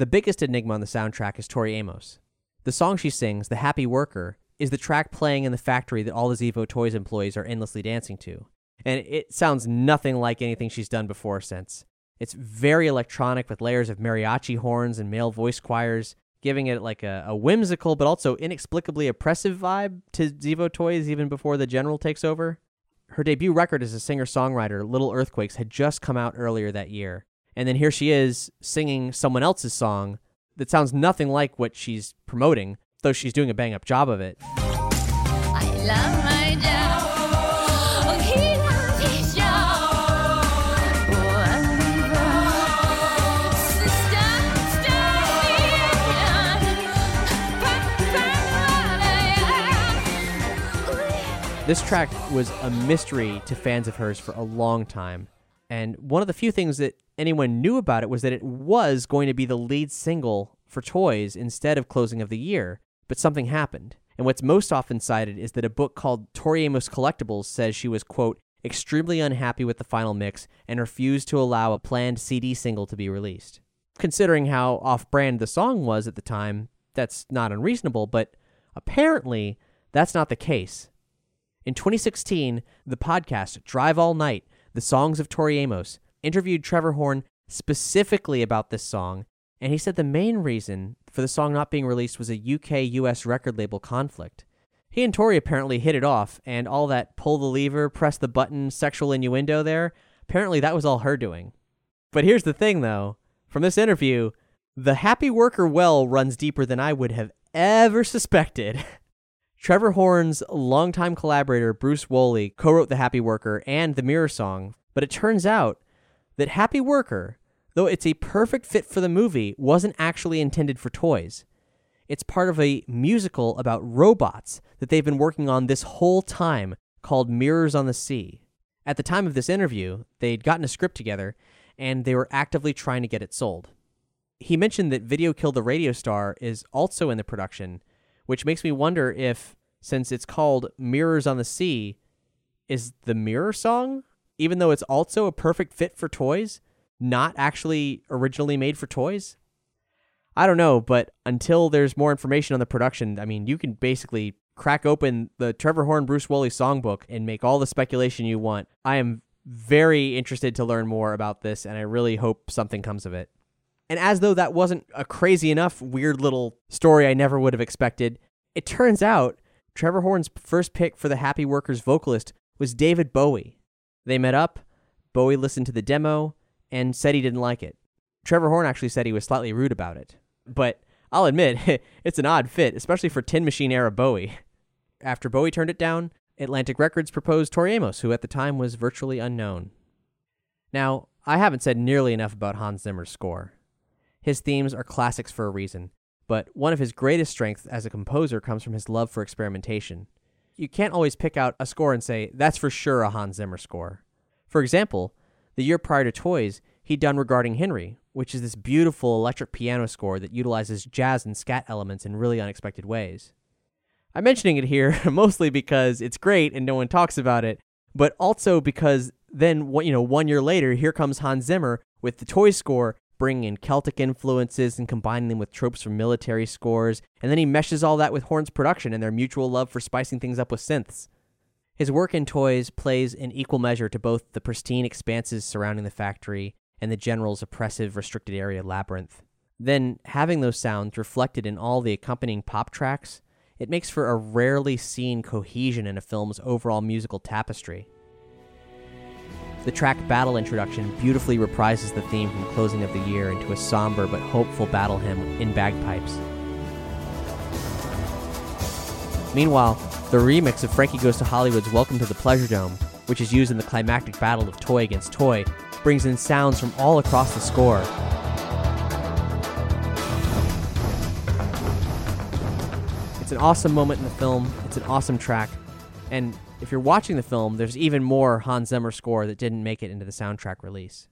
The biggest enigma on the soundtrack is Tori Amos. The song she sings, The Happy Worker, is the track playing in the factory that all the Zevo Toys employees are endlessly dancing to. And it sounds nothing like anything she's done before or since. It's very electronic with layers of mariachi horns and male voice choirs, giving it like a, a whimsical but also inexplicably oppressive vibe to Zevo Toys even before the General takes over. Her debut record as a singer songwriter, Little Earthquakes, had just come out earlier that year, and then here she is singing someone else's song that sounds nothing like what she's promoting, though she's doing a bang up job of it. This track was a mystery to fans of hers for a long time. And one of the few things that anyone knew about it was that it was going to be the lead single for Toys instead of Closing of the Year, but something happened. And what's most often cited is that a book called Tori Amos Collectibles says she was, quote, extremely unhappy with the final mix and refused to allow a planned CD single to be released. Considering how off brand the song was at the time, that's not unreasonable, but apparently that's not the case. In 2016, the podcast Drive All Night the Songs of Tori Amos, interviewed Trevor Horn specifically about this song, and he said the main reason for the song not being released was a UK US record label conflict. He and Tori apparently hit it off, and all that pull the lever, press the button sexual innuendo there, apparently that was all her doing. But here's the thing though from this interview, the happy worker well runs deeper than I would have ever suspected. Trevor Horn's longtime collaborator Bruce Woolley co wrote The Happy Worker and The Mirror Song, but it turns out that Happy Worker, though it's a perfect fit for the movie, wasn't actually intended for toys. It's part of a musical about robots that they've been working on this whole time called Mirrors on the Sea. At the time of this interview, they'd gotten a script together and they were actively trying to get it sold. He mentioned that Video Killed the Radio Star is also in the production which makes me wonder if, since it's called Mirrors on the Sea, is the Mirror song, even though it's also a perfect fit for toys, not actually originally made for toys? I don't know, but until there's more information on the production, I mean, you can basically crack open the Trevor Horn Bruce Woolley songbook and make all the speculation you want. I am very interested to learn more about this, and I really hope something comes of it. And as though that wasn't a crazy enough, weird little story I never would have expected, it turns out Trevor Horn's first pick for the Happy Workers vocalist was David Bowie. They met up, Bowie listened to the demo, and said he didn't like it. Trevor Horn actually said he was slightly rude about it. But I'll admit, it's an odd fit, especially for Tin Machine era Bowie. After Bowie turned it down, Atlantic Records proposed Tori Amos, who at the time was virtually unknown. Now, I haven't said nearly enough about Hans Zimmer's score. His themes are classics for a reason, but one of his greatest strengths as a composer comes from his love for experimentation. You can't always pick out a score and say, that's for sure a Hans Zimmer score. For example, the year prior to Toys, he'd done Regarding Henry, which is this beautiful electric piano score that utilizes jazz and scat elements in really unexpected ways. I'm mentioning it here mostly because it's great and no one talks about it, but also because then you know one year later here comes Hans Zimmer with the Toy score bringing in Celtic influences and combining them with tropes from military scores, and then he meshes all that with Horn's production and their mutual love for spicing things up with synths. His work in toys plays in equal measure to both the pristine expanses surrounding the factory and the general's oppressive, restricted area labyrinth. Then, having those sounds reflected in all the accompanying pop tracks, it makes for a rarely seen cohesion in a film's overall musical tapestry. The track Battle Introduction beautifully reprises the theme from Closing of the Year into a somber but hopeful battle hymn in bagpipes. Meanwhile, the remix of Frankie Goes to Hollywood's Welcome to the Pleasure Dome, which is used in the climactic battle of toy against toy, brings in sounds from all across the score. It's an awesome moment in the film, it's an awesome track, and if you're watching the film, there's even more Hans Zimmer score that didn't make it into the soundtrack release.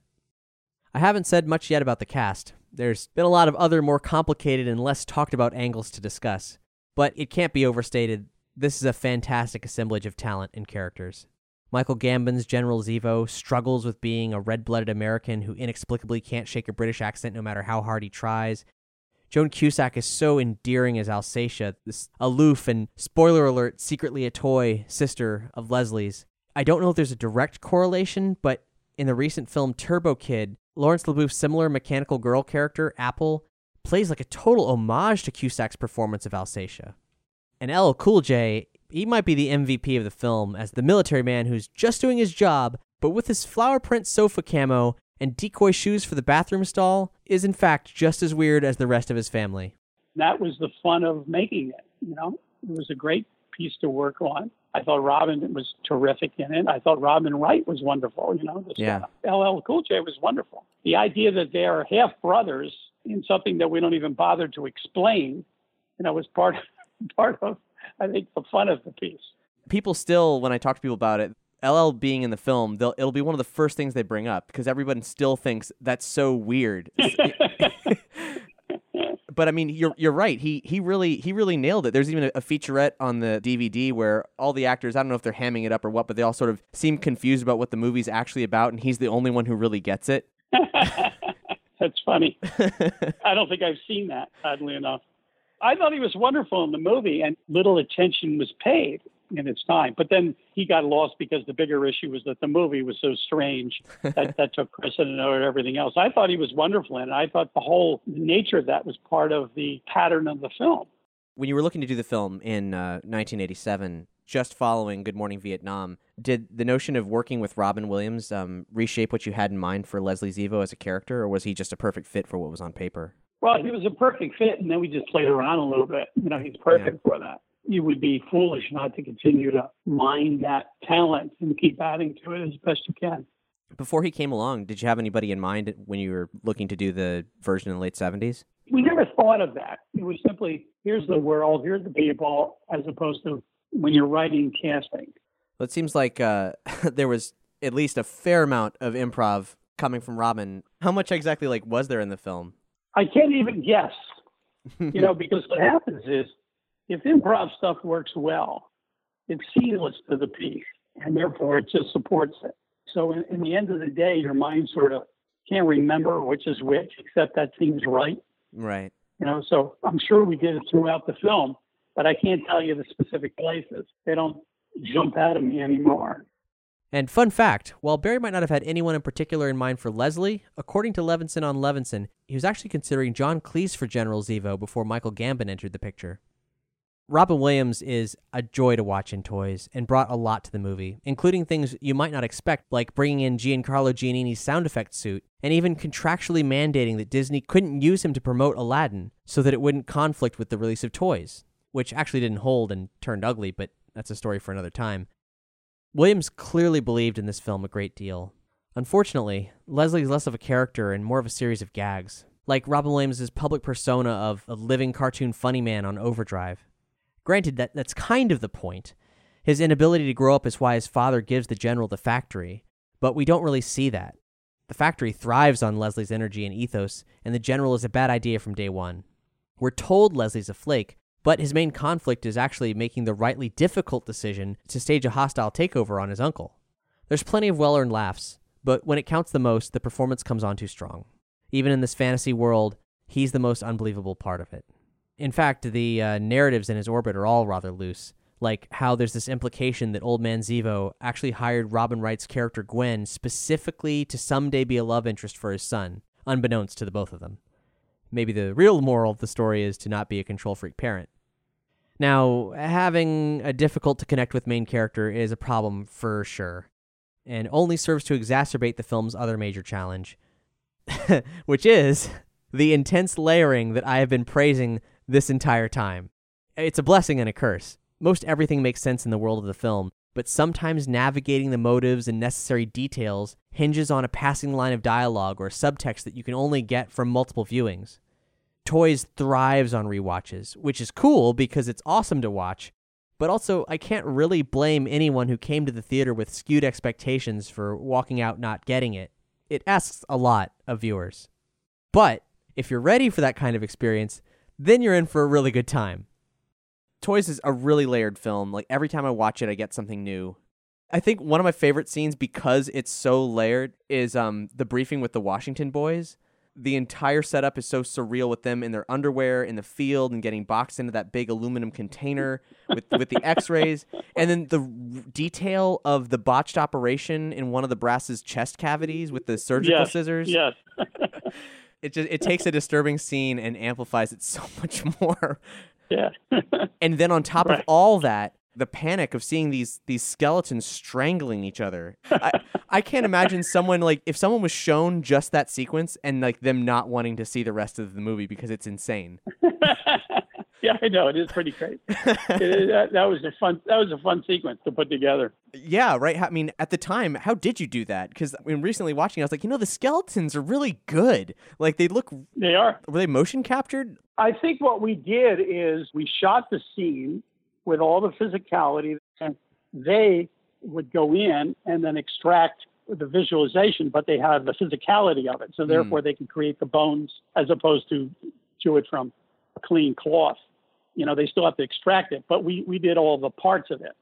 I haven't said much yet about the cast. There's been a lot of other more complicated and less talked about angles to discuss, but it can't be overstated. This is a fantastic assemblage of talent and characters. Michael Gambon's General Zevo struggles with being a red blooded American who inexplicably can't shake a British accent no matter how hard he tries. Joan Cusack is so endearing as Alsatia, this aloof and, spoiler alert, secretly a toy sister of Leslie's. I don't know if there's a direct correlation, but in the recent film Turbo Kid, Laurence Leboeuf's similar mechanical girl character, Apple, plays like a total homage to Cusack's performance of Alsatia. And LL Cool J, he might be the MVP of the film as the military man who's just doing his job, but with his flower print sofa camo and decoy shoes for the bathroom stall is in fact just as weird as the rest of his family. That was the fun of making it. You know, it was a great piece to work on. I thought Robin was terrific in it. I thought Robin Wright was wonderful. You know, this, Yeah. LL Cool J was wonderful. The idea that they are half brothers in something that we don't even bother to explain, you know, was part part of I think the fun of the piece. People still, when I talk to people about it, LL being in the film, they'll, it'll be one of the first things they bring up because everyone still thinks that's so weird. but I mean, you're you're right. He he really he really nailed it. There's even a, a featurette on the DVD where all the actors, I don't know if they're hamming it up or what, but they all sort of seem confused about what the movie's actually about, and he's the only one who really gets it. That's funny. I don't think I've seen that, oddly enough. I thought he was wonderful in the movie, and little attention was paid in its time. But then he got lost because the bigger issue was that the movie was so strange that that took precedent over everything else. I thought he was wonderful, and I thought the whole nature of that was part of the pattern of the film. When you were looking to do the film in uh, 1987, just following Good Morning Vietnam, did the notion of working with Robin Williams um, reshape what you had in mind for Leslie Zevo as a character, or was he just a perfect fit for what was on paper? Well, he was a perfect fit, and then we just played around a little bit. You know, he's perfect for that. You would be foolish not to continue to mine that talent and keep adding to it as best you can. Before he came along, did you have anybody in mind when you were looking to do the version in the late 70s? We never thought of that. It was simply here's the world, here's the people, as opposed to when you're writing casting. Well, it seems like uh, there was at least a fair amount of improv coming from Robin. How much exactly like was there in the film? I can't even guess, you know, because what happens is if improv stuff works well, it's seamless to the piece, and therefore it just supports it. So in, in the end of the day, your mind sort of can't remember which is which, except that seems right. Right. You know, so I'm sure we did it throughout the film, but I can't tell you the specific places. They don't jump out at me anymore. And fun fact while Barry might not have had anyone in particular in mind for Leslie, according to Levinson on Levinson, he was actually considering John Cleese for General Zevo before Michael Gambon entered the picture. Robin Williams is a joy to watch in toys and brought a lot to the movie, including things you might not expect, like bringing in Giancarlo Giannini's sound effects suit, and even contractually mandating that Disney couldn't use him to promote Aladdin so that it wouldn't conflict with the release of toys, which actually didn't hold and turned ugly, but that's a story for another time. Williams clearly believed in this film a great deal. Unfortunately, Leslie's less of a character and more of a series of gags, like Robin Williams' public persona of a living cartoon funny man on Overdrive. Granted, that, that's kind of the point. His inability to grow up is why his father gives the general the factory, but we don't really see that. The factory thrives on Leslie's energy and ethos, and the general is a bad idea from day one. We're told Leslie's a flake, but his main conflict is actually making the rightly difficult decision to stage a hostile takeover on his uncle. There's plenty of well earned laughs, but when it counts the most, the performance comes on too strong. Even in this fantasy world, he's the most unbelievable part of it. In fact, the uh, narratives in his orbit are all rather loose, like how there's this implication that Old Man Zevo actually hired Robin Wright's character Gwen specifically to someday be a love interest for his son, unbeknownst to the both of them. Maybe the real moral of the story is to not be a control freak parent. Now, having a difficult to connect with main character is a problem for sure, and only serves to exacerbate the film's other major challenge, which is the intense layering that I have been praising this entire time. It's a blessing and a curse. Most everything makes sense in the world of the film, but sometimes navigating the motives and necessary details hinges on a passing line of dialogue or subtext that you can only get from multiple viewings. Toys thrives on rewatches, which is cool because it's awesome to watch, but also I can't really blame anyone who came to the theater with skewed expectations for walking out not getting it. It asks a lot of viewers. But if you're ready for that kind of experience, then you're in for a really good time. Toys is a really layered film. Like every time I watch it, I get something new. I think one of my favorite scenes because it's so layered is um the briefing with the Washington boys. The entire setup is so surreal with them in their underwear in the field and getting boxed into that big aluminum container with with the X-rays, and then the r- detail of the botched operation in one of the brass's chest cavities with the surgical Yes, scissors. yes. it just it takes a disturbing scene and amplifies it so much more. Yeah. and then on top of all that, the panic of seeing these these skeletons strangling each other. I, I can't imagine someone like if someone was shown just that sequence and like them not wanting to see the rest of the movie because it's insane. yeah, I know it is pretty great. It that, that was a fun. That was a fun sequence to put together. Yeah, right. I mean, at the time, how did you do that? Because when recently watching, I was like, you know, the skeletons are really good. Like they look. They are. Were they motion captured? I think what we did is we shot the scene with all the physicality, and they would go in and then extract the visualization, but they have the physicality of it. So hmm. therefore, they can create the bones as opposed to do it from a clean cloth. You know, they still have to extract it, but we we did all the parts of it,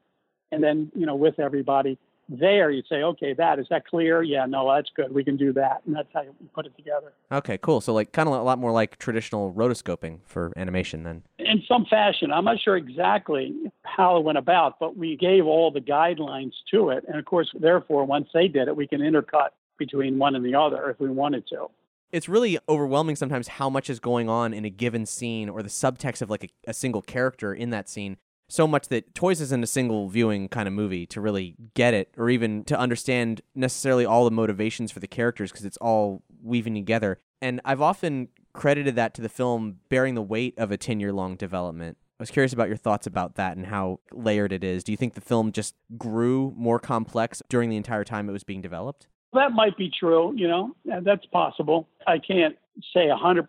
and then you know with everybody there, you say, okay, that is that clear? Yeah, no, that's good. We can do that, and that's how you put it together. Okay, cool. So like, kind of a lot more like traditional rotoscoping for animation then. in some fashion. I'm not sure exactly how it went about, but we gave all the guidelines to it. And of course, therefore, once they did it, we can intercut between one and the other if we wanted to. It's really overwhelming sometimes how much is going on in a given scene or the subtext of like a, a single character in that scene so much that toys isn't a single viewing kind of movie to really get it or even to understand necessarily all the motivations for the characters because it's all weaving together. And i've often credited that to the film bearing the weight of a 10 year long development. I was curious about your thoughts about that and how layered it is. Do you think the film just grew more complex during the entire time it was being developed That might be true, you know, that's possible. I can't say 100%,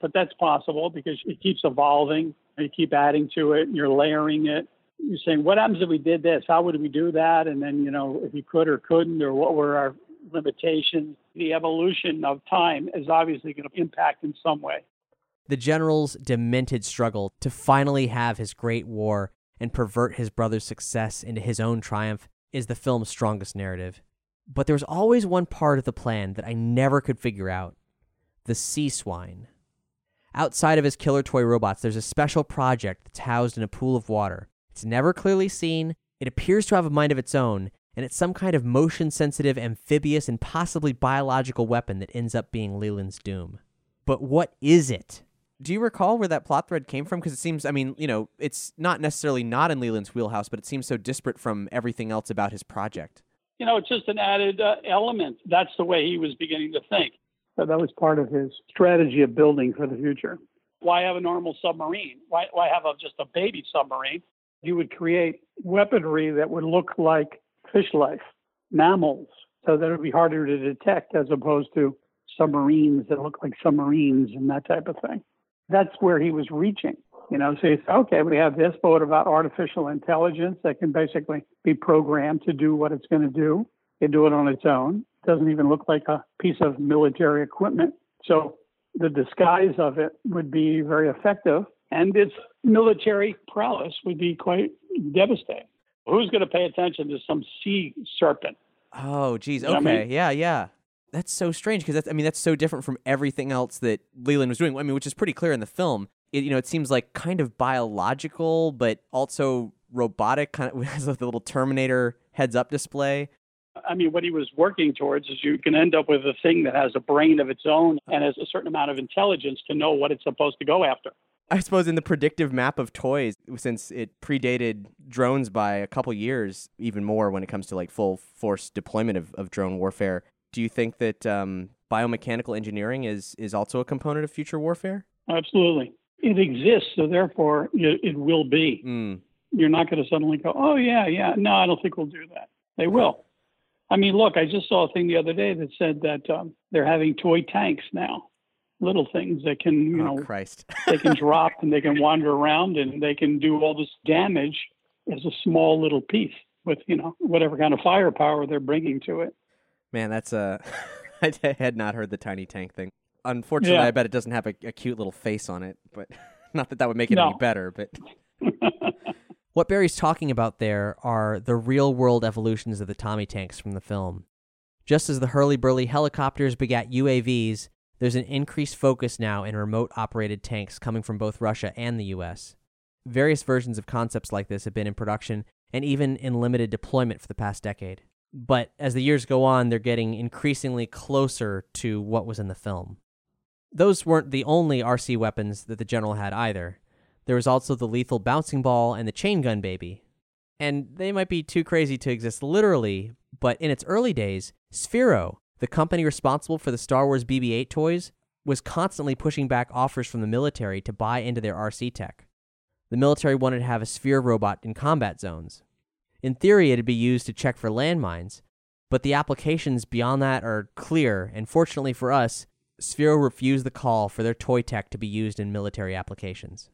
but that's possible because it keeps evolving. You keep adding to it, you're layering it. You're saying, what happens if we did this? How would we do that? And then, you know, if you could or couldn't, or what were our limitations? The evolution of time is obviously going to impact in some way. The general's demented struggle to finally have his great war and pervert his brother's success into his own triumph is the film's strongest narrative. But there was always one part of the plan that I never could figure out the sea swine. Outside of his killer toy robots, there's a special project that's housed in a pool of water. It's never clearly seen, it appears to have a mind of its own, and it's some kind of motion sensitive, amphibious, and possibly biological weapon that ends up being Leland's doom. But what is it? Do you recall where that plot thread came from? Because it seems, I mean, you know, it's not necessarily not in Leland's wheelhouse, but it seems so disparate from everything else about his project. You know, it's just an added uh, element. That's the way he was beginning to think. So that was part of his strategy of building for the future. Why have a normal submarine? Why, why have a, just a baby submarine? You would create weaponry that would look like fish life, mammals, so that it would be harder to detect as opposed to submarines that look like submarines and that type of thing. That's where he was reaching. You know, so you say, okay, we have this, but what about artificial intelligence that can basically be programmed to do what it's going to do? It do it on its own. doesn't even look like a piece of military equipment. So the disguise of it would be very effective, and its military prowess would be quite devastating. Who's going to pay attention to some sea serpent? Oh, geez. You know Okay. I mean? Yeah, yeah. That's so strange because that's, I mean, that's so different from everything else that Leland was doing. I mean, which is pretty clear in the film. It, you know, it seems like kind of biological, but also robotic, kind of has the little Terminator heads up display. I mean, what he was working towards is you can end up with a thing that has a brain of its own and has a certain amount of intelligence to know what it's supposed to go after. I suppose in the predictive map of toys, since it predated drones by a couple years, even more when it comes to like full force deployment of, of drone warfare, do you think that um, biomechanical engineering is, is also a component of future warfare? Absolutely. It exists, so therefore it, it will be. Mm. You're not going to suddenly go, oh, yeah, yeah. No, I don't think we'll do that. They will. I mean, look, I just saw a thing the other day that said that um, they're having toy tanks now little things that can, you oh, know, Christ. they can drop and they can wander around and they can do all this damage as a small little piece with, you know, whatever kind of firepower they're bringing to it. Man, that's a. I had not heard the tiny tank thing. Unfortunately, Yeah. I bet it doesn't have a, a cute little face on it, but not that that would make it No. any better. But What Barry's talking about there are the real world evolutions of the Tommy tanks from the film. Just as the hurly burly helicopters begat UAVs, there's an increased focus now in remote operated tanks coming from both Russia and the US. Various versions of concepts like this have been in production and even in limited deployment for the past decade. But as the years go on, they're getting increasingly closer to what was in the film. Those weren't the only RC weapons that the general had either. There was also the lethal bouncing ball and the chain gun baby. And they might be too crazy to exist literally, but in its early days, Sphero, the company responsible for the Star Wars BB 8 toys, was constantly pushing back offers from the military to buy into their RC tech. The military wanted to have a Sphere robot in combat zones. In theory, it'd be used to check for landmines, but the applications beyond that are clear, and fortunately for us, Sphero refused the call for their toy tech to be used in military applications.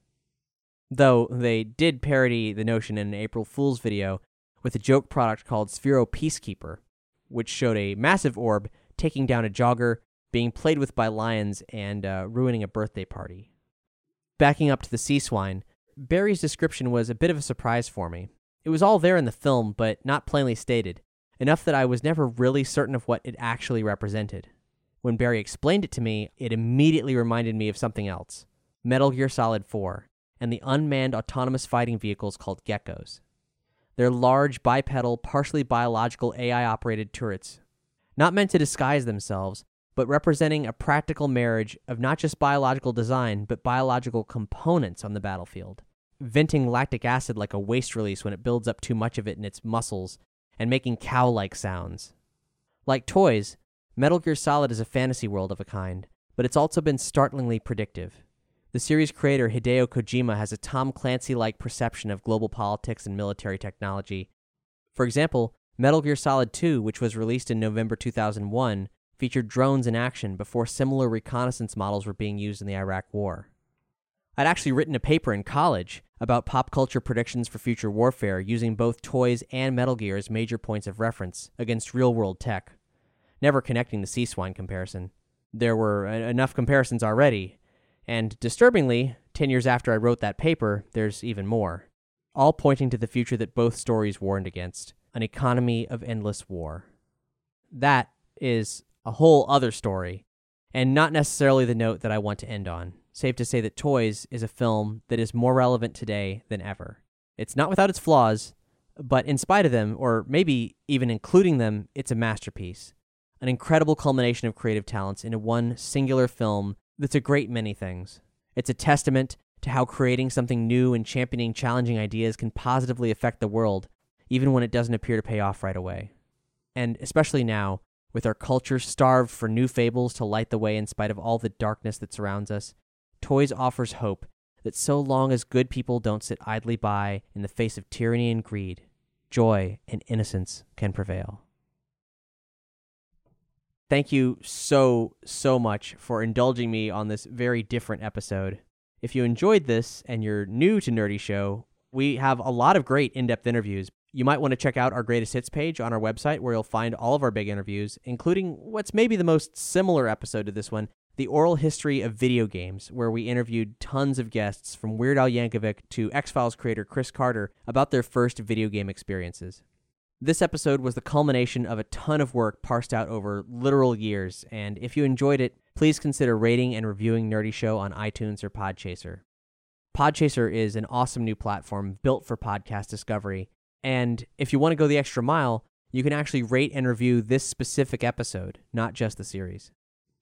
Though they did parody the notion in an April Fool's video with a joke product called Sphero Peacekeeper, which showed a massive orb taking down a jogger, being played with by lions, and uh, ruining a birthday party. Backing up to the sea swine, Barry's description was a bit of a surprise for me. It was all there in the film, but not plainly stated, enough that I was never really certain of what it actually represented. When Barry explained it to me, it immediately reminded me of something else Metal Gear Solid 4 and the unmanned autonomous fighting vehicles called Gekkos. They're large, bipedal, partially biological AI operated turrets, not meant to disguise themselves, but representing a practical marriage of not just biological design, but biological components on the battlefield, venting lactic acid like a waste release when it builds up too much of it in its muscles, and making cow like sounds. Like toys, Metal Gear Solid is a fantasy world of a kind, but it's also been startlingly predictive. The series creator Hideo Kojima has a Tom Clancy like perception of global politics and military technology. For example, Metal Gear Solid 2, which was released in November 2001, featured drones in action before similar reconnaissance models were being used in the Iraq War. I'd actually written a paper in college about pop culture predictions for future warfare using both toys and Metal Gear as major points of reference against real world tech, never connecting the Sea Swine comparison. There were enough comparisons already, and disturbingly, 10 years after I wrote that paper, there's even more, all pointing to the future that both stories warned against an economy of endless war. That is a whole other story, and not necessarily the note that I want to end on. Safe to say that Toys is a film that is more relevant today than ever. It's not without its flaws, but in spite of them, or maybe even including them, it's a masterpiece. An incredible culmination of creative talents into one singular film that's a great many things. It's a testament to how creating something new and championing challenging ideas can positively affect the world, even when it doesn't appear to pay off right away. And especially now, with our culture starved for new fables to light the way in spite of all the darkness that surrounds us, Toys offers hope that so long as good people don't sit idly by in the face of tyranny and greed, joy and innocence can prevail. Thank you so, so much for indulging me on this very different episode. If you enjoyed this and you're new to Nerdy Show, we have a lot of great in depth interviews. You might want to check out our greatest hits page on our website where you'll find all of our big interviews, including what's maybe the most similar episode to this one the oral history of video games, where we interviewed tons of guests from Weird Al Yankovic to X Files creator Chris Carter about their first video game experiences. This episode was the culmination of a ton of work parsed out over literal years, and if you enjoyed it, please consider rating and reviewing Nerdy Show on iTunes or Podchaser. Podchaser is an awesome new platform built for podcast discovery, and if you want to go the extra mile, you can actually rate and review this specific episode, not just the series.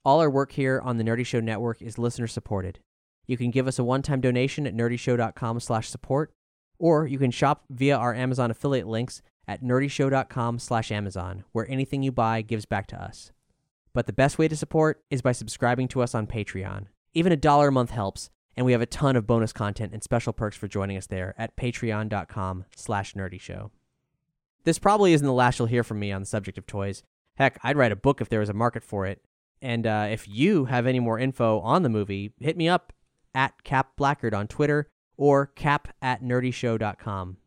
All our work here on the Nerdy Show Network is listener supported. You can give us a one-time donation at nerdyshow.com/support, or you can shop via our Amazon affiliate links at nerdyshow.com/amazon, where anything you buy gives back to us. But the best way to support is by subscribing to us on Patreon. Even a dollar a month helps, and we have a ton of bonus content and special perks for joining us there at patreon.com slash nerdyshow. This probably isn't the last you'll hear from me on the subject of toys. Heck, I'd write a book if there was a market for it. And uh, if you have any more info on the movie, hit me up at Cap Blackard on Twitter or cap at nerdyshow.com.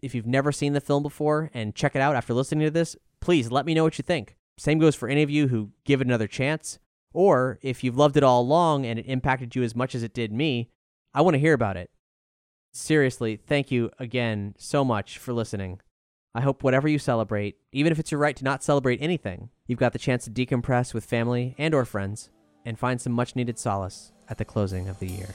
If you've never seen the film before and check it out after listening to this, please let me know what you think. Same goes for any of you who give it another chance. Or if you've loved it all along and it impacted you as much as it did me, I want to hear about it. Seriously, thank you again so much for listening. I hope whatever you celebrate, even if it's your right to not celebrate anything, you've got the chance to decompress with family and or friends and find some much needed solace at the closing of the year.